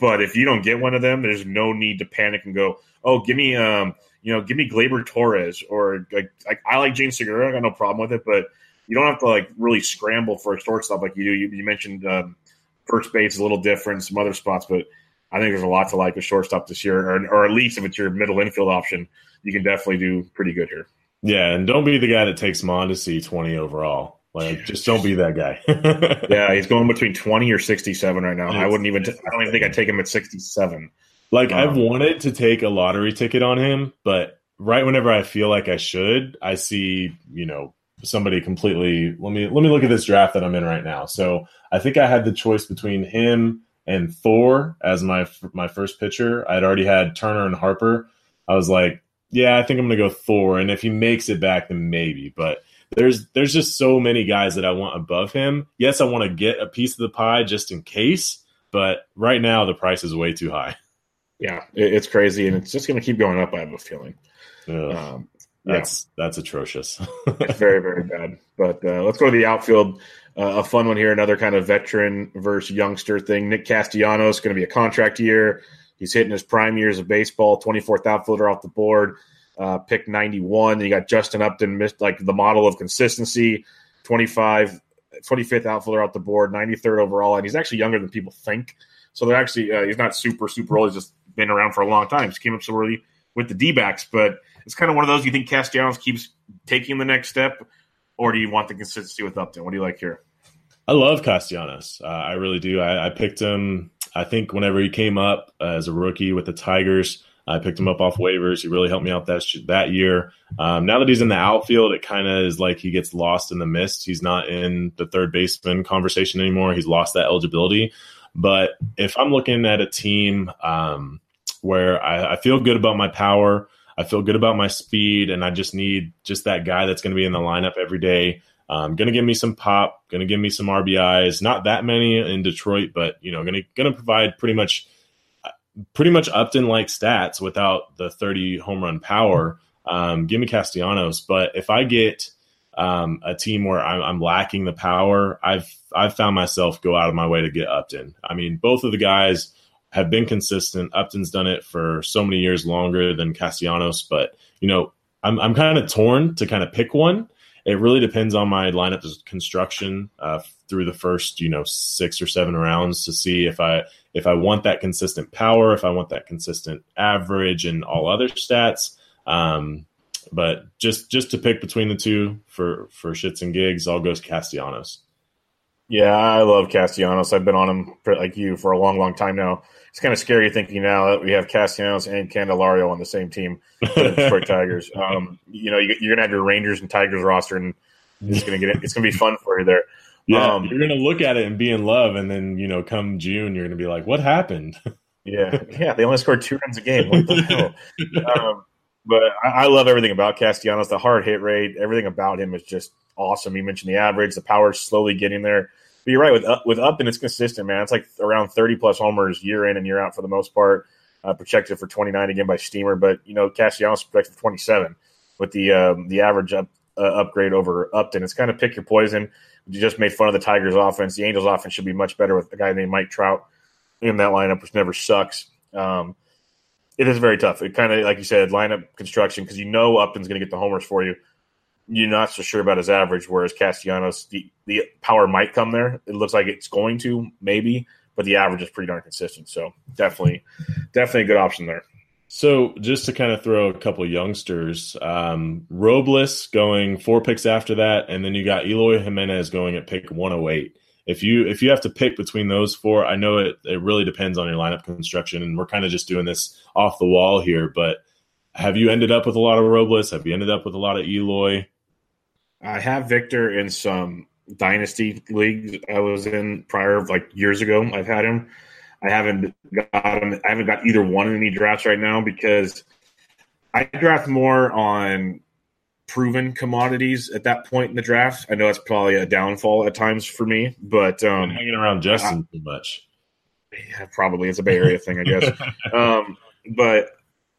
[SPEAKER 2] But if you don't get one of them, there's no need to panic and go, oh, give me, um, you know, give me Gleyber Torres or like, like I like Jean Segura. I got no problem with it, but you don't have to like really scramble for a shortstop like you do. You, you mentioned um, first base is a little different, some other spots, but I think there's a lot to like with shortstop this year, or, or at least if it's your middle infield option, you can definitely do pretty good here.
[SPEAKER 3] Yeah, and don't be the guy that takes Mondesi 20 overall. Like, just don't be that guy.
[SPEAKER 2] yeah, he's going between 20 or 67 right now. It's, I wouldn't even, t- I don't even think I'd take him at 67.
[SPEAKER 3] Like, um, I've wanted to take a lottery ticket on him, but right whenever I feel like I should, I see, you know, somebody completely let me let me look at this draft that I'm in right now. So I think I had the choice between him and Thor as my my first pitcher. I'd already had Turner and Harper. I was like, yeah, I think I'm gonna go Thor, and if he makes it back, then maybe. But there's there's just so many guys that I want above him. Yes, I want to get a piece of the pie just in case, but right now the price is way too high.
[SPEAKER 2] Yeah, it's crazy, and it's just gonna keep going up. I have a feeling. Um,
[SPEAKER 3] that's yeah. that's atrocious.
[SPEAKER 2] it's very very bad. But uh, let's go to the outfield. Uh, a fun one here, another kind of veteran versus youngster thing. Nick Castellanos going to be a contract year. He's hitting his prime years of baseball. Twenty fourth outfielder off the board, uh, pick ninety one. You got Justin Upton, missed like the model of consistency. 25, 25th outfielder off the board, 93rd overall, and he's actually younger than people think. So they're actually uh, he's not super super old. He's just been around for a long time. He came up so early with the D backs, but it's kind of one of those you think Castellanos keeps taking the next step, or do you want the consistency with Upton? What do you like here?
[SPEAKER 3] I love Castellanos. Uh, I really do. I, I, picked him. I think whenever he came up uh, as a rookie with the Tigers, I picked him up off waivers. He really helped me out that that year. Um, now that he's in the outfield, it kind of is like he gets lost in the mist. He's not in the third baseman conversation anymore. He's lost that eligibility. But if I'm looking at a team um, where I, I feel good about my power, I feel good about my speed, and I just need just that guy that's going to be in the lineup every day. Um, going to give me some pop, going to give me some RBIs. Not that many in Detroit, but you know, going to going to provide pretty much pretty much Upton like stats without the 30 home run power. Um, give me Castellanos, but if I get um, a team where I'm, I'm, lacking the power, I've I've found myself go out of my way to get Upton. I mean, both of the guys have been consistent. Upton's done it for so many years longer than Castellanos, but you know, I'm I'm kind of torn to kind of pick one. It really depends on my lineup construction uh, through the first you know six or seven rounds to see if I if I want that consistent power, if I want that consistent average, and all other stats. Um, but just just to pick between the two for for shits and gigs, I'll go Castellanos.
[SPEAKER 2] Yeah, I love Castellanos. I've been on him for, like you for a long, long time now it's kind of scary thinking now that we have Castellanos and Candelario on the same team, for the Detroit Tigers. Um, you know, you, are gonna have your Rangers and Tigers roster, and it's gonna get it's gonna be fun for you there.
[SPEAKER 3] Yeah, um, you're gonna look at it and be in love, and then you know, come June, you're gonna be like, "What happened?"
[SPEAKER 2] yeah, yeah, they only scored two runs a game. What the hell? Um, but I, I, love everything about Castellanos. The hard hit rate, everything about him is just awesome. You mentioned the average, the power is slowly getting there. But you're right with with Upton, it's consistent, man. It's like around 30 plus homers year in and year out for the most part. Uh, projected for 29 again by Steamer, but you know Castellanos projected for 27 with the um, the average up uh, upgrade over Upton. It's kind of pick your poison. You just made fun of the Tigers' offense. The Angels' offense should be much better with a guy named Mike Trout in that lineup, which never sucks. Um, it is very tough. It kind of, like you said, lineup construction because you know Upton's going to get the homers for you you're not so sure about his average. Whereas Castellanos, the, the power might come there. It looks like it's going to, maybe, but the average is pretty darn consistent. So definitely, definitely a good option there.
[SPEAKER 3] So just to kind of throw a couple youngsters, um, Robles going four picks after that, and then you got Eloy Jimenez going at pick 108. If you if you have to pick between those four, I know it it really depends on your lineup construction, and we're kind of just doing this off the wall here. But have you ended up with a lot of Robles? Have you ended up with a lot of Eloy?
[SPEAKER 2] I have Victor in some dynasty leagues I was in prior, like years ago. I've had him. I haven't got him. I haven't got either one in any drafts right now because I draft more on proven commodities at that point in the draft. I know that's probably a downfall at times for me, but um,
[SPEAKER 3] hanging around Justin I, too much.
[SPEAKER 2] Yeah, probably it's a Bay Area thing, I guess. Um, but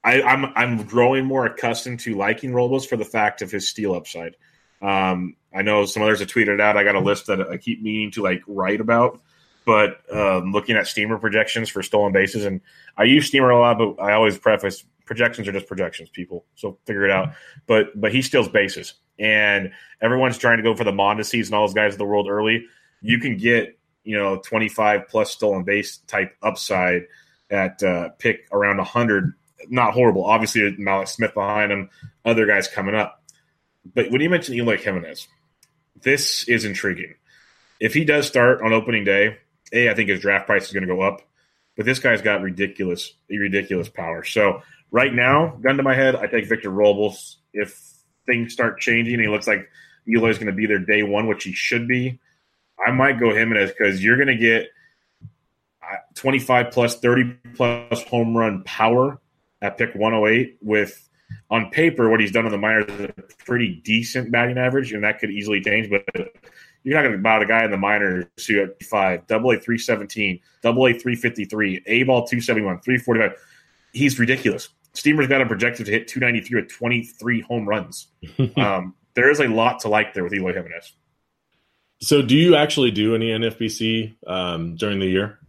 [SPEAKER 2] I, I'm I'm growing more accustomed to liking Robles for the fact of his steal upside. Um, I know some others have tweeted out. I got a list that I keep meaning to like write about, but um, looking at Steamer projections for stolen bases, and I use Steamer a lot, but I always preface projections are just projections, people. So figure it out. But but he steals bases, and everyone's trying to go for the Mondesies and all those guys of the world early. You can get you know 25 plus stolen base type upside at uh, pick around 100 not horrible obviously Mallex Smith behind him other guys coming up but when you mentioned Eloy Jimenez this is intriguing. If he does start on opening day a I think his draft price is going to go up but this guy's got ridiculous ridiculous power. So right now gun to my head I take Victor Robles if things start changing he looks like Eloy's going to be there day one which he should be. I might go Jimenez because you're going to get uh, 25 plus, 30 plus home run power at pick 108 with on paper what he's done on the minors is a pretty decent batting average, and that could easily change. But you're not going to buy a guy in the minors who at five, double A 317, double A 353, A ball 271, 345. He's ridiculous. Steamer's got him projected to hit 293 with 23 home runs. um, there is a lot to like there with Eloy Jimenez.
[SPEAKER 3] So, do you actually do any NFBC um, during the year?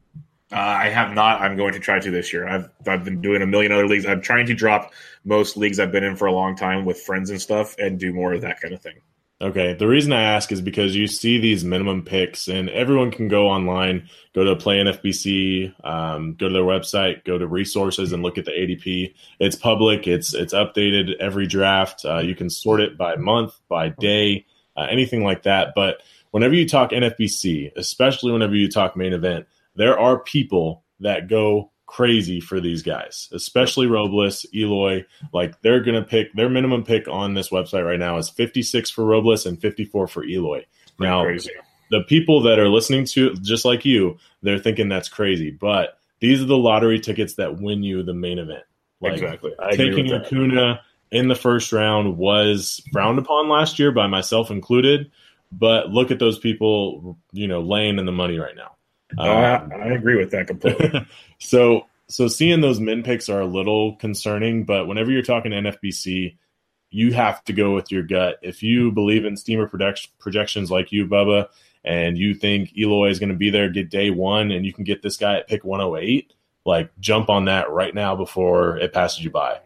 [SPEAKER 2] Uh, I have not. I'm going to try to this year. I've I've been doing a million other leagues. I'm trying to drop most leagues I've been in for a long time with friends and stuff, and do more of that kind of thing.
[SPEAKER 3] Okay. The reason I ask is because you see these minimum picks, and everyone can go online, go to Play NFBC, um, go to their website, go to resources, and look at the ADP. It's public. It's it's updated every draft. Uh, you can sort it by month, by day, uh, anything like that. But whenever you talk NFBC, especially whenever you talk main event, there are people that go crazy for these guys, especially Robles, Eloy. Like they're going to pick their minimum pick on this website right now is 56 for Robles and 54 for Eloy. Now, crazy. the people that are listening to, just like you, they're thinking that's crazy, but these are the lottery tickets that win you the main event.
[SPEAKER 2] Like exactly.
[SPEAKER 3] I taking Acuna in the first round was frowned upon last year by myself included. But look at those people, you know, laying in the money right now.
[SPEAKER 2] Um, I, I agree with that completely.
[SPEAKER 3] so, so seeing those min picks are a little concerning, but whenever you're talking NFBC, you have to go with your gut. If you believe in steamer production, projections like you, Bubba, and you think Eloy is going to be there, get day one, and you can get this guy at pick 108, like jump on that right now before it passes you by.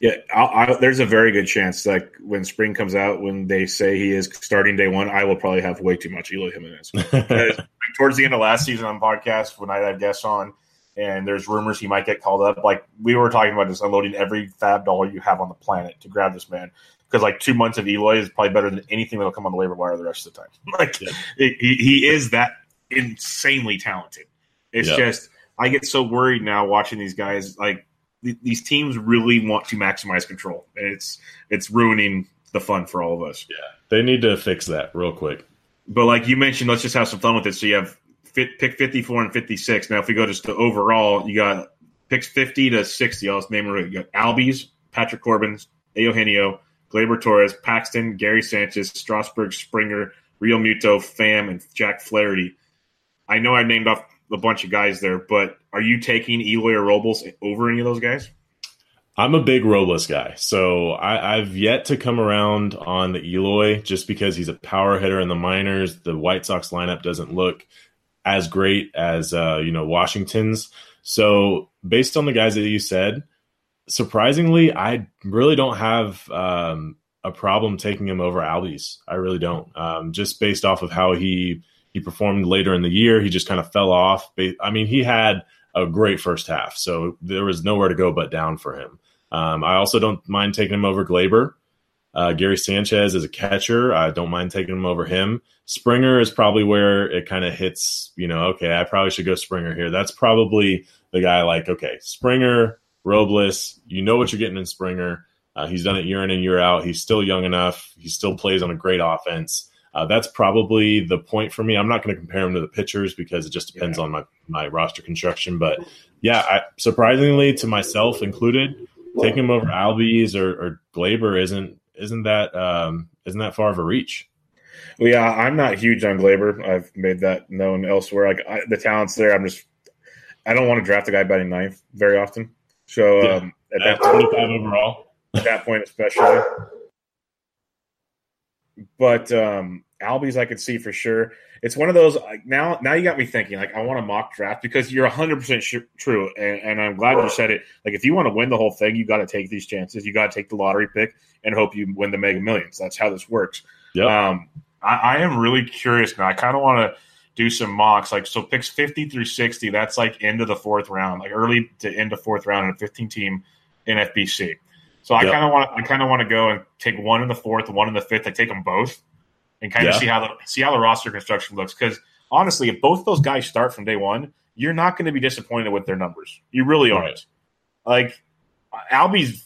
[SPEAKER 2] Yeah, I, I, there's a very good chance like when spring comes out, when they say he is starting day one, I will probably have way too much Eloy Jimenez. towards the end of last season on podcast, when I had guests on, and there's rumors he might get called up, like we were talking about just unloading every FAAB dollar you have on the planet to grab this man. Because like two months of Eloy is probably better than anything that'll come on the waiver wire the rest of the time. like yeah. he, he is that insanely talented. It's yeah. just I get so worried now watching these guys like these teams really want to maximize control, and it's it's ruining the fun for all of us.
[SPEAKER 3] Yeah, they need to fix that real quick.
[SPEAKER 2] But like you mentioned, let's just have some fun with it. So you have fit, pick fifty four and fifty six. Now, if we go just to overall, you got picks fifty to sixty. I'll just name it. You got Albies, Patrick Corbin, Eugenio, Gleyber Torres, Paxton, Gary Sanchez, Strasburg, Springer, Realmuto, Pham, and Jack Flaherty. I know I named off a bunch of guys there, but are you taking Eloy or Robles over any of those guys?
[SPEAKER 3] I'm a big Robles guy, so I, have yet to come around on the Eloy just because he's a power hitter in the minors. The White Sox lineup doesn't look as great as uh, you know Washington's. So based on the guys that you said, surprisingly, I really don't have um, a problem taking him over Albies. I really don't. Um, just based off of how he he performed later in the year. He just kind of fell off. I mean, he had a great first half, so there was nowhere to go but down for him. Um, I also don't mind taking him over Gleyber. Uh, Gary Sanchez is a catcher. I don't mind taking him over him. Springer is probably where it kind of hits, you know, okay, I probably should go Springer here. That's probably the guy like, okay, Springer, Robles, you know what you're getting in Springer. Uh, he's done it year in and year out. He's still young enough. He still plays on a great offense uh, that's probably the point for me. I'm not going to compare him to the pitchers because it just depends yeah. on my, my roster construction. But yeah, I, surprisingly to myself included, taking him over Albies or, or Gleyber isn't isn't that um, isn't that far of a reach.
[SPEAKER 2] Well, yeah, I'm not huge on Gleyber. I've made that known elsewhere. Like I, the talent's there. I'm just I don't want to draft a guy batting ninth very often. So
[SPEAKER 3] Yeah.
[SPEAKER 2] um, at
[SPEAKER 3] At
[SPEAKER 2] that
[SPEAKER 3] 25 overall.
[SPEAKER 2] at that point, especially. But um, Albies, I could see for sure. It's one of those like now. Now you got me thinking. Like I want a mock draft because you're 100 percent true, and, and I'm glad you said it. Like if you want to win the whole thing, you got to take these chances. You got to take the lottery pick and hope you win the Mega Millions. That's how this works.
[SPEAKER 3] Yep.
[SPEAKER 2] Um, I, I am really curious now. I kind of want to do some mocks. Like so, picks 50 through 60. That's like end of the fourth round, like early to end of fourth round in a 15 team NFBC. So I
[SPEAKER 3] Yep.
[SPEAKER 2] kind of want I kind of want to go and take one in the fourth, one in the fifth. I take them both, and kind of see how the see how the roster construction looks. Because honestly, if both those guys start from day one, you're not going to be disappointed with their numbers. You really aren't.
[SPEAKER 3] Right.
[SPEAKER 2] Like Albies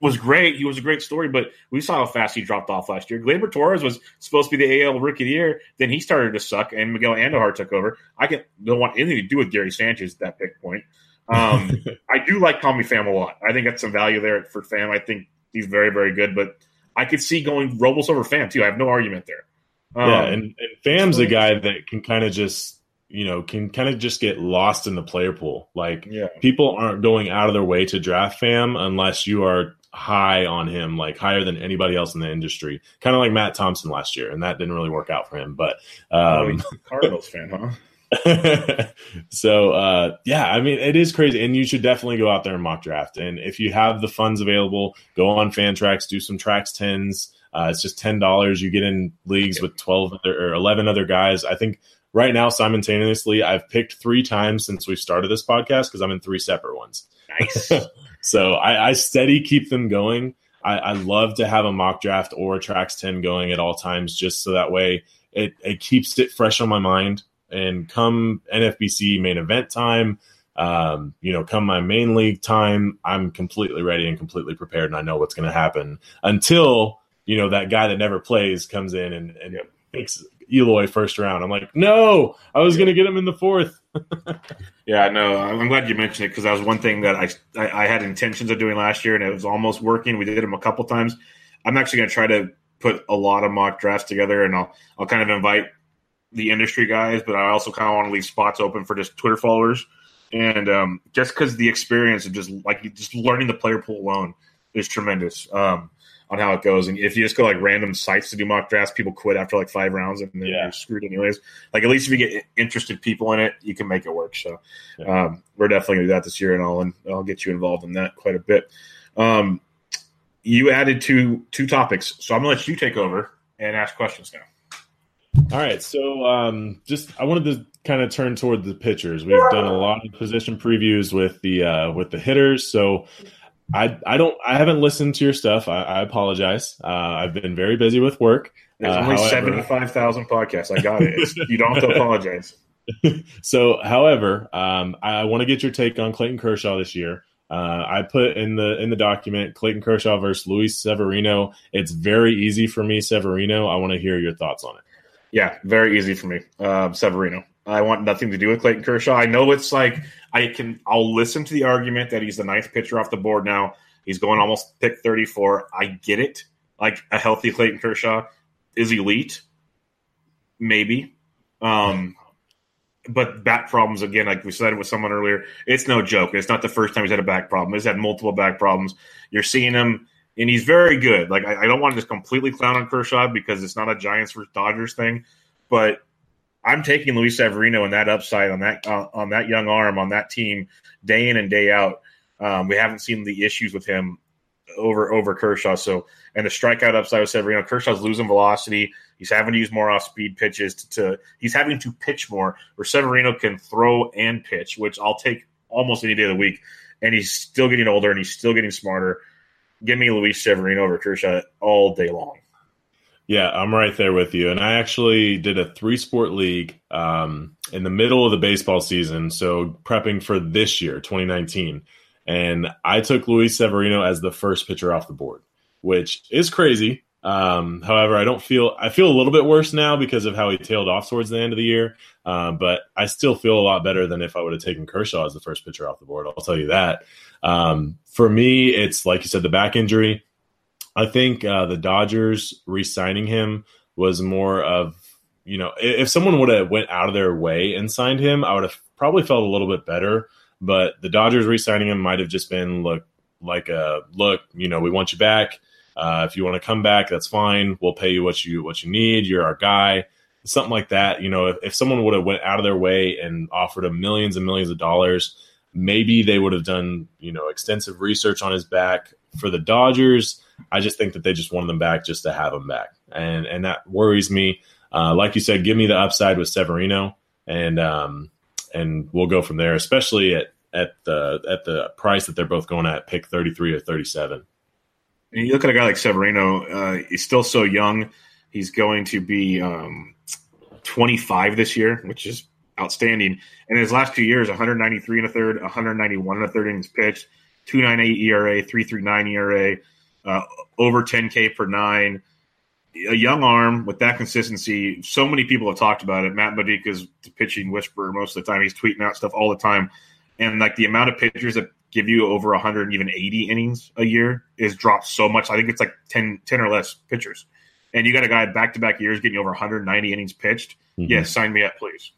[SPEAKER 2] was great. He was a great story, but we saw how fast he dropped off last year. Gleyber Torres was supposed to be the AL Rookie of the Year. Then he started to suck, and Miguel Andujar took over. I can, don't want anything to do with Gary Sanchez at that pick point. Um, I do like Tommy Pham a lot. I think that's some value there for Pham. I think he's very, very good, but I could see going Robles over Pham too. I have no argument there. Um,
[SPEAKER 3] yeah, and, and Pham's a guy that can kind of just, you know, can kind of just get lost in the player pool. Like
[SPEAKER 2] yeah,
[SPEAKER 3] people aren't going out of their way to draft Fam unless you are high on him, like higher than anybody else in the industry. Kind of like Matt Thompson last year, and that didn't really work out for him. But um,
[SPEAKER 2] Cardinals fan, huh?
[SPEAKER 3] so uh, yeah, I mean it is crazy, and you should definitely go out there and mock draft. And if you have the funds available, go on Fantrax, do some tracks tens. Uh, it's just ten dollars. You get in leagues with twelve other, or eleven other guys. I think right now simultaneously, I've picked three times since we started this podcast because I'm in three separate ones.
[SPEAKER 2] Nice.
[SPEAKER 3] So I, I steady keep them going. I, I love to have a mock draft or a tracks 10 going at all times just so that way it, it keeps it fresh on my mind. And come NFBC main event time, um, you know, come my main league time, I'm completely ready and completely prepared and I know what's going to happen until, you know, that guy that never plays comes in and, and
[SPEAKER 2] Yep.
[SPEAKER 3] picks Eloy first round. I'm like, no, I was going to get him in the fourth.
[SPEAKER 2] Yeah, no, I'm glad you mentioned it because that was one thing that I, I I had intentions of doing last year, and it was almost working. We did them a couple times. I'm actually going to try to put a lot of mock drafts together, and I'll I'll kind of invite the industry guys, but I also kind of want to leave spots open for just Twitter followers, and um, just because the experience of just like just learning the player pool alone is tremendous. Um, on how it goes, and if you just go like random sites to do mock drafts, people quit after like five rounds, and then
[SPEAKER 3] Yeah.
[SPEAKER 2] you're screwed anyways. Like at least if you get interested people in it, you can make it work. So
[SPEAKER 3] Yeah.
[SPEAKER 2] um, we're definitely gonna do that this year, and I'll and I'll get you involved in that quite a bit. Um, you added two two topics, so I'm gonna let you take over and ask questions now.
[SPEAKER 3] All right, so um, just I wanted to kind of turn toward the pitchers. We've done a lot of position previews with the uh, with the hitters, so I I don't I haven't listened to your stuff. I, I apologize. Uh, I've been very busy with work.
[SPEAKER 2] There's
[SPEAKER 3] Uh,
[SPEAKER 2] only seventy five thousand podcasts. I got it. It's, you don't have to apologize.
[SPEAKER 3] So, however, um, I want to get your take on Clayton Kershaw this year. Uh, I put in the in the document Clayton Kershaw versus Luis Severino. It's very easy for me, Severino. I want to hear your thoughts on it.
[SPEAKER 2] Yeah, very easy for me. Um, Severino. I want nothing to do with Clayton Kershaw. I know it's like I can. I'll listen to the argument that he's the ninth pitcher off the board now. He's going almost pick thirty four. I get it. Like a healthy Clayton Kershaw is elite, maybe. Um, but back problems again, like we said with someone earlier, it's no joke. It's not the first time he's had a back problem. He's had multiple back problems. You're seeing him, and he's very good. Like I, I don't want to just completely clown on Kershaw because it's not a Giants versus Dodgers thing, but I'm taking Luis Severino and that upside on that uh, on that young arm on that team day in and day out. Um, we haven't seen the issues with him over over Kershaw. So and the strikeout upside with Severino, Kershaw's losing velocity. He's having to use more off speed pitches to, to he's having to pitch more. Where Severino can throw and pitch, which I'll take almost any day of the week. And he's still getting older and he's still getting smarter. Give me Luis Severino over Kershaw all day long.
[SPEAKER 3] Yeah, I'm right there with you. And I actually did a three sport league um, in the middle of the baseball season. So prepping for this year, 2019. And I took Luis Severino as the first pitcher off the board, which is crazy. Um, however, I don't feel I feel a little bit worse now because of how he tailed off towards the end of the year. Um, but I still feel a lot better than if I would have taken Kershaw as the first pitcher off the board. I'll tell you that. Um, for me, it's like you said, the back injury. I think uh, the Dodgers re-signing him was more of you know if someone would have went out of their way and signed him, I would have probably felt a little bit better. But the Dodgers re-signing him might have just been look like a look. You know, we want you back. Uh, if you want to come back, that's fine. We'll pay you what you what you need. You're our guy. Something like that. You know, if, if someone would have went out of their way and offered him millions and millions of dollars, maybe they would have done you know extensive research on his back. For the Dodgers, I just think that they just wanted them back just to have him back, and and that worries me. Uh, like you said, give me the upside with Severino, and um, and we'll go from there. Especially at at the at the price that they're both going at, pick thirty three or thirty seven.
[SPEAKER 2] You look at a guy like Severino; uh, he's still so young. He's going to be um, twenty five this year, which is outstanding. And in his last two years, 193 and a third, 191 and a third innings pitched, 298 ERA, 339 ERA, uh, over 10K per nine a young arm with that consistency. So many people have talked about it. Matt Modica's the pitching whisperer most of the time. He's tweeting out stuff all the time, and like the amount of pitchers that give you over 100 even 80 innings a year is dropped so much. I think it's like 10, 10 or less pitchers, and you got a guy back to back years getting over 190 innings pitched. Mm-hmm. Yes, sign me up, please.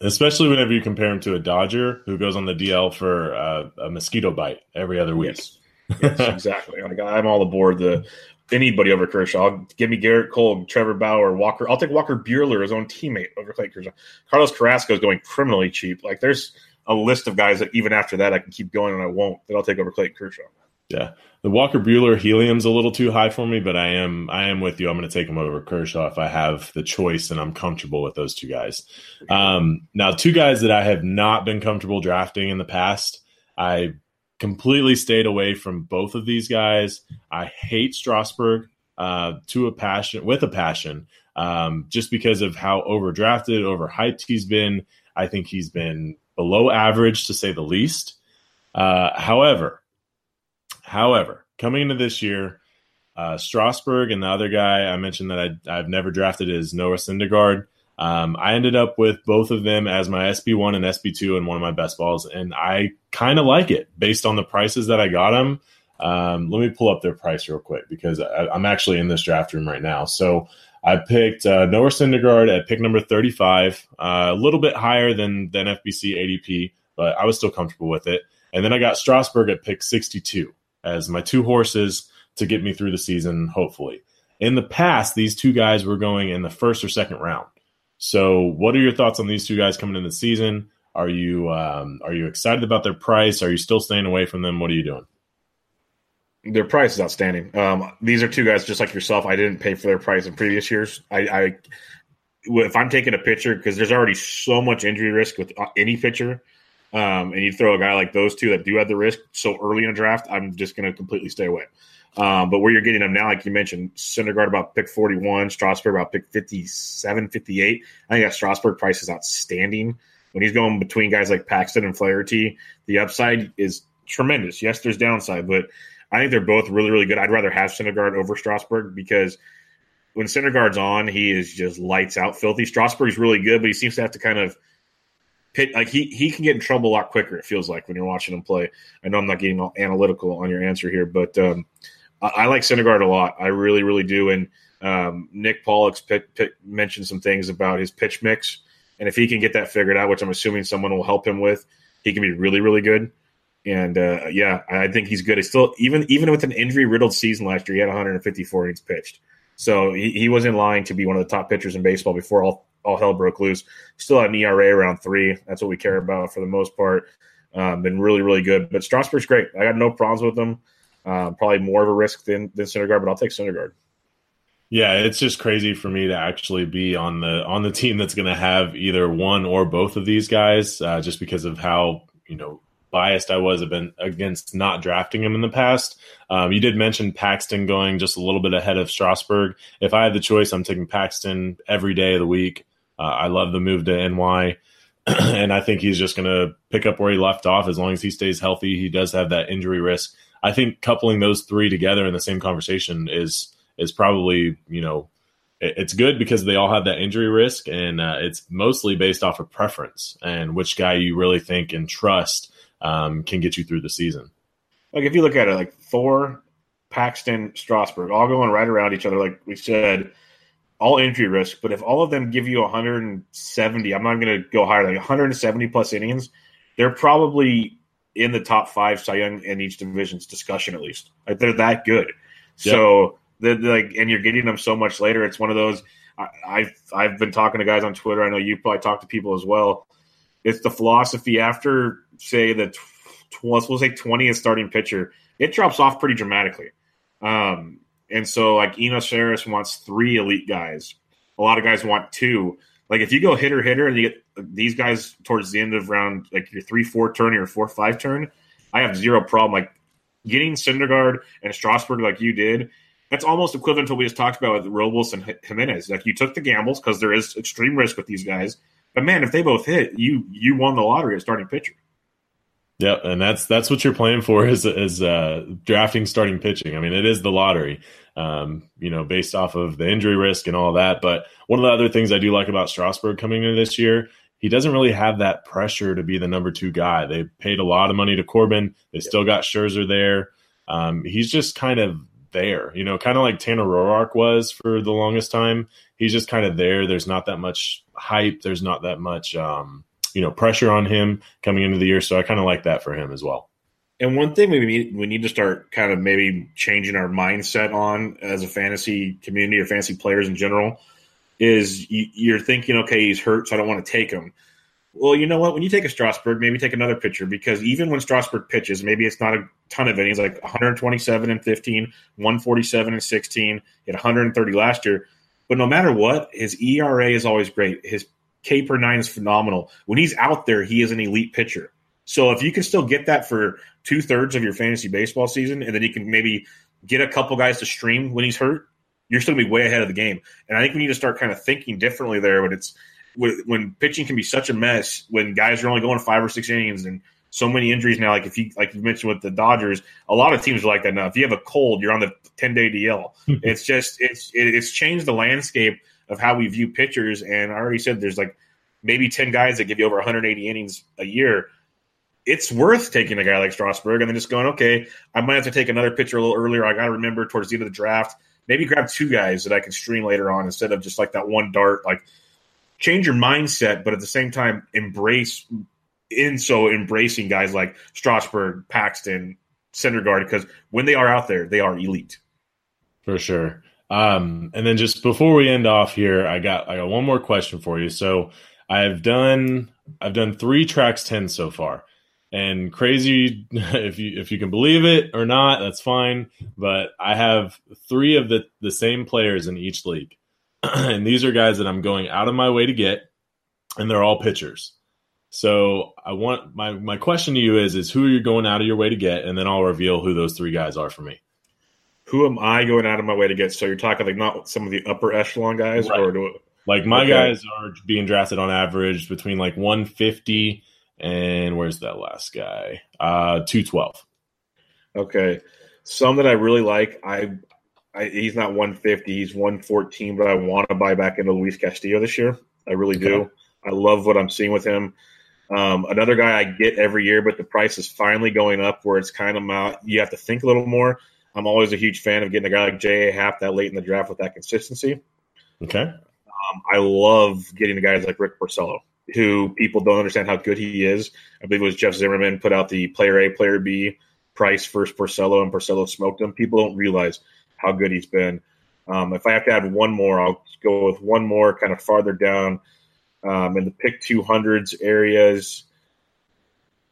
[SPEAKER 3] Especially whenever you compare him to a Dodger who goes on the DL for uh, a mosquito bite every other week.
[SPEAKER 2] Yes. yes, exactly. Like, I'm all aboard the anybody over Kershaw. Give me Gerrit Cole, Trevor Bauer, Walker. I'll take Walker Buehler, his own teammate, over Clay Kershaw. Carlos Carrasco is going criminally cheap. Like there's a list of guys that even after that I can keep going and I won't. That I'll take over Clay Kershaw.
[SPEAKER 3] Yeah, the Walker Buehler helium's a little too high for me, but I am I am with you. I'm going to take him over Kershaw if I have the choice and I'm comfortable with those two guys. Um, now, two guys that I have not been comfortable drafting in the past. I completely stayed away from both of these guys. I hate Strasburg uh, to a passion, with a passion, um, just because of how overdrafted, overhyped he's been. I think he's been below average to say the least. Uh, however, however, coming into this year, uh, Strasburg and the other guy I mentioned that I, have never drafted is Noah Syndergaard. Um, I ended up with both of them as my SB1 and SB2 and one of my best balls, and I kind of like it based on the prices that I got them. Um, let me pull up their price real quick because I, am actually in this draft room right now. So I picked uh, Noah Syndergaard at pick number 35, uh, a little bit higher than than FBC ADP, but I was still comfortable with it. And then I got Strasburg at pick 62 as my two horses to get me through the season, hopefully. In the past, these two guys were going in the first or second round. So, what are your thoughts on these two guys coming in the season? Are you um, are you excited about their price? Are you still staying away from them? What are you doing?
[SPEAKER 2] Their price is outstanding. Um, these are two guys just like yourself. I didn't pay for their price in previous years. I, I if I'm taking a pitcher because there's already so much injury risk with uh, any pitcher, um, and you throw a guy like those two that do have the risk so early in a draft, I'm just going to completely stay away. Um, but where you're getting them now, like you mentioned, Syndergaard about pick 41, Strasburg about pick 57, 58. I think that Strasburg price is outstanding. When he's going between guys like Paxton and Flaherty, the upside is tremendous. Yes, there's downside, but I think they're both really, really good. I'd rather have Syndergaard over Strasburg because when Syndergaard's on, he is just lights out filthy. Strasburg's really good, but he seems to have to kind of pit like he he can get in trouble a lot quicker. It feels like when you're watching him play. I know I'm not getting all analytical on your answer here, but um, I, I like Syndergaard a lot. I really, really do. And um, Nick Pollack's mentioned some things about his pitch mix, and if he can get that figured out, which I'm assuming someone will help him with, he can be really, really good. And uh, yeah, I think he's good. He's still even even with an injury riddled season last year, he had 154 innings pitched. So he, he was in line to be one of the top pitchers in baseball before all, all hell broke loose. Still had an ERA around three. That's what we care about for the most part. Um, been really, really good. But Strasburg's great. I got no problems with him. Uh, probably more of a risk than than Syndergaard, but I'll take Syndergaard.
[SPEAKER 3] Yeah, it's just crazy for me to actually be on the on the team that's going to have either one or both of these guys, uh, just because of how you know biased I was been against not drafting him in the past. Um, you did mention Paxton going just a little bit ahead of Strasburg. If I had the choice, I'm taking Paxton every day of the week. Uh, I love the move to NY. and I think he's just going to pick up where he left off as long as he stays healthy. He does have that injury risk. I think coupling those three together in the same conversation is is probably you know it's good because they all have that injury risk, and uh, it's mostly based off of preference and which guy you really think and trust um, can get you through the season.
[SPEAKER 2] Like if you look at it, like Thor, Paxton, Strasburg, all going right around each other. Like we said, all injury risk, but if all of them give you 170, I'm not going to go higher, like 170 plus innings, they're probably in the top five Cy Young in each division's discussion at least. Like they're that good. Yep. So the like, and you're getting them so much later. It's one of those. I, I've I've been talking to guys on Twitter. I know you probably talk to people as well. It's the philosophy after say the tw- we'll say 20th starting pitcher, it drops off pretty dramatically. Um, and so like Eno Sarris wants three elite guys. A lot of guys want two. Like if you go hitter hitter and you get these guys towards the end of round like your three four turn or your four five turn, I have zero problem. Like getting Syndergaard and Strasburg like you did, that's almost equivalent to what we just talked about with Robles and Jimenez. Like you took the gambles because there is extreme risk with these guys. But man, if they both hit, you you won the lottery at starting pitcher.
[SPEAKER 3] Yep, and that's that's what you're playing for is is uh, drafting starting pitching. I mean, it is the lottery, um, you know, based off of the injury risk and all that. But one of the other things I do like about Strasburg coming into this year, he doesn't really have that pressure to be the number two guy. They paid a lot of money to Corbin. They still got Scherzer there. Um, he's just kind of there, you know, kind of like Tanner Roark was for the longest time. He's just kind of there. There's not that much hype. There's not that much. Um, you know pressure on him coming into the year. So I kind of like that for him as well.
[SPEAKER 2] And one thing we need we need to start kind of maybe changing our mindset on as a fantasy community or fantasy players in general is you're thinking, okay, he's hurt, so I don't want to take him. Well, you know what? When you take a Strasburg, maybe take another pitcher because even when Strasburg pitches, maybe it's not a ton of innings, like 127 and 15, 147 and 16, hit 130 last year. But no matter what, his ERA is always great. His K per nine is phenomenal. When he's out there, he is an elite pitcher. So if you can still get that for two thirds of your fantasy baseball season, and then you can maybe get a couple guys to stream when he's hurt, you're still gonna be way ahead of the game. And I think we need to start kind of thinking differently there. But it's when pitching can be such a mess when guys are only going five or six innings and so many injuries now. Like if you like you mentioned with the Dodgers, a lot of teams are like that now. If you have a cold, you're on the ten day DL. Hmm. it's just it's it's changed the landscape of how we view pitchers. And I already said there's like maybe 10 guys that give you over 180 innings a year. It's worth taking a guy like Strasburg and then just going, okay, I might have to take another pitcher a little earlier. I got to remember towards the end of the draft, maybe grab two guys that I can stream later on instead of just like that one dart. Like, change your mindset, but at the same time, embrace in so embracing guys like Strasburg, Paxton, Syndergaard, because when they are out there, they are elite.
[SPEAKER 3] For sure. Um, and then just before we end off here, I got I got one more question for you. So I've done I've done three tracks ten so far, and crazy if you if you can believe it or not, that's fine. But I have three of the the same players in each league, and these are guys that I'm going out of my way to get, and they're all pitchers. So I want my my question to you is is who are you going out of your way to get, and then I'll reveal who those three guys are for me
[SPEAKER 2] who am I going out of my way to get? So you're talking like not some of the upper echelon guys, right. or do it,
[SPEAKER 3] like my okay. guys are being drafted on average between like 150 and where's that last guy? Uh, 212.
[SPEAKER 2] Okay, some that I really like. I, I he's not 150, he's 114, but I want to buy back into Luis Castillo this year. I really okay. do. I love what I'm seeing with him. Um, another guy I get every year, but the price is finally going up where it's kind of out. you have to think a little more. I'm always a huge fan of getting a guy like J.A. Happ that late in the draft with that consistency.
[SPEAKER 3] Okay.
[SPEAKER 2] Um, I love getting the guys like Rick Porcello, who people don't understand how good he is. I believe it was Jeff Zimmerman put out the player A, player B price first Porcello, and Porcello smoked him. People don't realize how good he's been. Um, if I have to add one more, I'll go with one more kind of farther down um, in the pick 200s areas.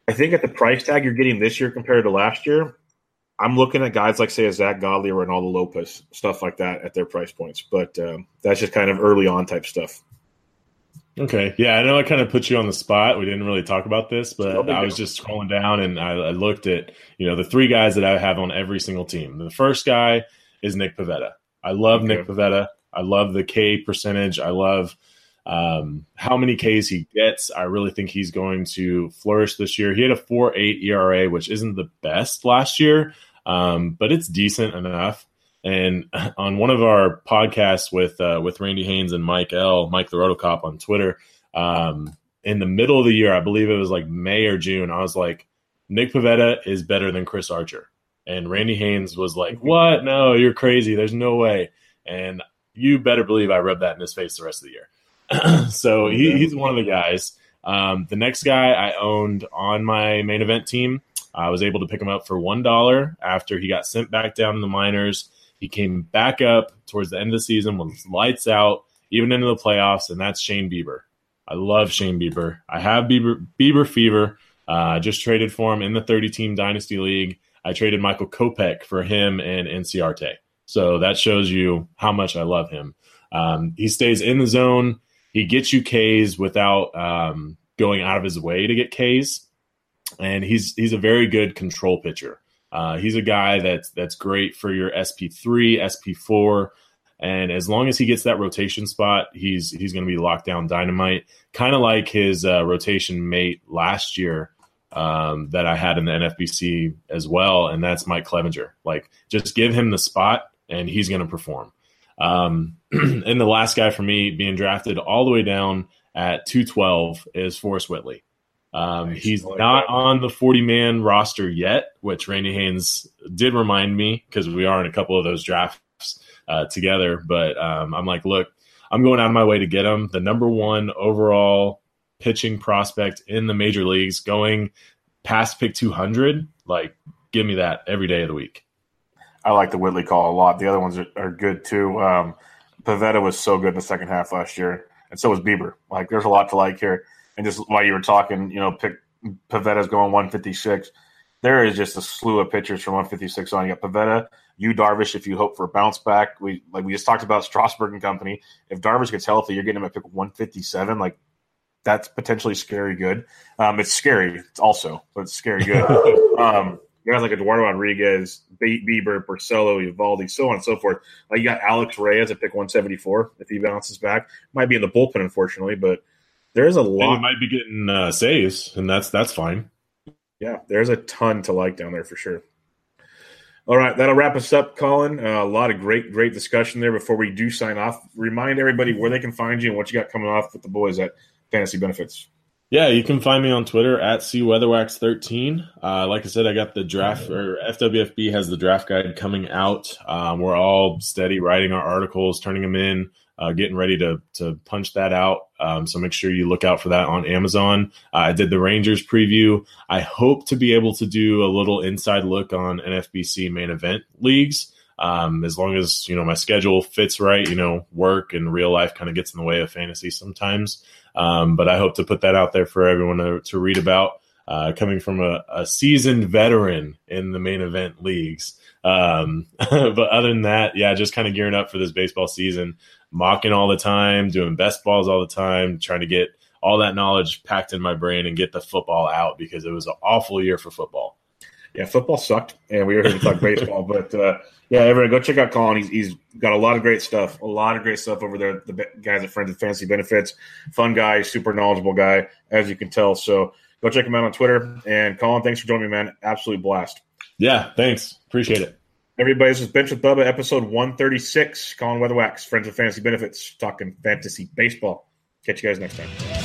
[SPEAKER 2] I think at the price tag you're getting this year compared to last year, I'm looking at guys like say a Zack Godley or Reynaldo Lopez, stuff like that at their price points. But um, that's just kind of early on type stuff.
[SPEAKER 3] Okay, yeah, I know I kind of put you on the spot. We didn't really talk about this, but I was just scrolling down and I, I, looked at you know the three guys that I have on every single team. The first guy is Nick Pivetta. I love okay. Nick Pivetta. I love the K percentage. I love um, how many Ks he gets. I really think he's going to flourish this year. He had a 4.8 ERA, which isn't the best last year, um, but it's decent enough. And on one of our podcasts with uh, with Randy Haynes and Mike L, Mike the Rotocop on Twitter, um, in the middle of the year, I believe it was like May or June, I was like, Nick Pivetta is better than Chris Archer. And Randy Haynes was like, What? No, you're crazy. There's no way. And you better believe I rubbed that in his face the rest of the year. so he, he's one of the guys. Um, the next guy I owned on my main event team, I was able to pick him up for one dollar after he got sent back down in the minors. He came back up towards the end of the season, was lights out, even into the playoffs, and that's Shane Bieber. I love Shane Bieber. I have Bieber Bieber fever. Uh, I just traded for him in the 30 team dynasty league. I traded Michael Kopech for him and Inciarte. So that shows you how much I love him. Um, he stays in the zone. He gets you Ks without um, going out of his way to get Ks, and he's he's a very good control pitcher. Uh, he's a guy that's that's great for your SP three, SP four. And as long as he gets that rotation spot, he's he's going to be locked down dynamite, kind of like his uh, rotation mate last year um, that I had in the NFBC as well, and that's Mike Clevinger. Like, just give him the spot, and he's going to perform. Um, and the last guy for me being drafted all the way down at 212 is Forrest Whitley. Um, nice. He's like not that. on the 40 man roster yet, which Randy Haynes did remind me because we are in a couple of those drafts uh, together. But um, I'm like, look, I'm going out of my way to get him. The number one overall pitching prospect in the major leagues, going past pick 200. Like, give me that every day of the week.
[SPEAKER 2] I like the Whitley call a lot. The other ones are, are good too. Um, Pivetta was so good in the second half last year, and so was Bieber. Like, there's a lot to like here. And just while you were talking, you know, pick Pivetta's going 156 there is just a slew of pitchers from 156 on. You got Pivetta, you Darvish. If you hope for a bounce back, we like we just talked about Strasburg and company. If Darvish gets healthy, you're getting him at pick 157. Like that's potentially scary good. Um, it's scary. It's also, but it's scary good. um, guys like Eduardo Rodriguez, Bieber, Porcello, Eovaldi, so on and so forth. Like you got Alex Reyes at pick 174 if he bounces back. Might be in the bullpen, unfortunately, but there's a lot.
[SPEAKER 3] And he might be getting uh, saves, and that's that's fine
[SPEAKER 2] yeah, there's a ton to like down there for sure. All right, that'll wrap us up, Colin. Uh, a lot of great, great discussion there. Before we do sign off, remind everybody where they can find you and what you got coming off with the boys at Fantasy Benefits.
[SPEAKER 3] Yeah, you can find me on Twitter at cweatherwax13. Uh, like I said, I got the draft, or FWFB has the draft guide coming out. Um, we're all steady writing our articles, turning them in uh, getting ready to to punch that out. Um, so make sure you look out for that on Amazon. Uh, I did the Rangers preview. I hope to be able to do a little inside look on NFBC main event leagues. Um, as long as you know my schedule fits right, you know, work and real life kind of gets in the way of fantasy sometimes. Um, but I hope to put that out there for everyone to, to read about. Uh, coming from a, a, seasoned veteran in the main event leagues. Um, but other than that, yeah, just kind of gearing up for this baseball season mocking all the time, doing best balls all the time, trying to get all that knowledge packed in my brain and get the football out because it was an awful year for football.
[SPEAKER 2] Yeah, football sucked, and we were here to talk baseball. But uh, yeah, everyone go check out Colin. He's, he's got a lot of great stuff, a lot of great stuff over there. The guys at Friends of Fantasy Benefits, fun guy, super knowledgeable guy, as you can tell. So go check him out on Twitter. And Colin, thanks for joining me, man. Absolute blast.
[SPEAKER 3] Yeah, thanks. Appreciate it.
[SPEAKER 2] Everybody, this is Bench with Bubba, episode 136. Colin Weatherwax, Friends of Fantasy Benefits, talking fantasy baseball. Catch you guys next time.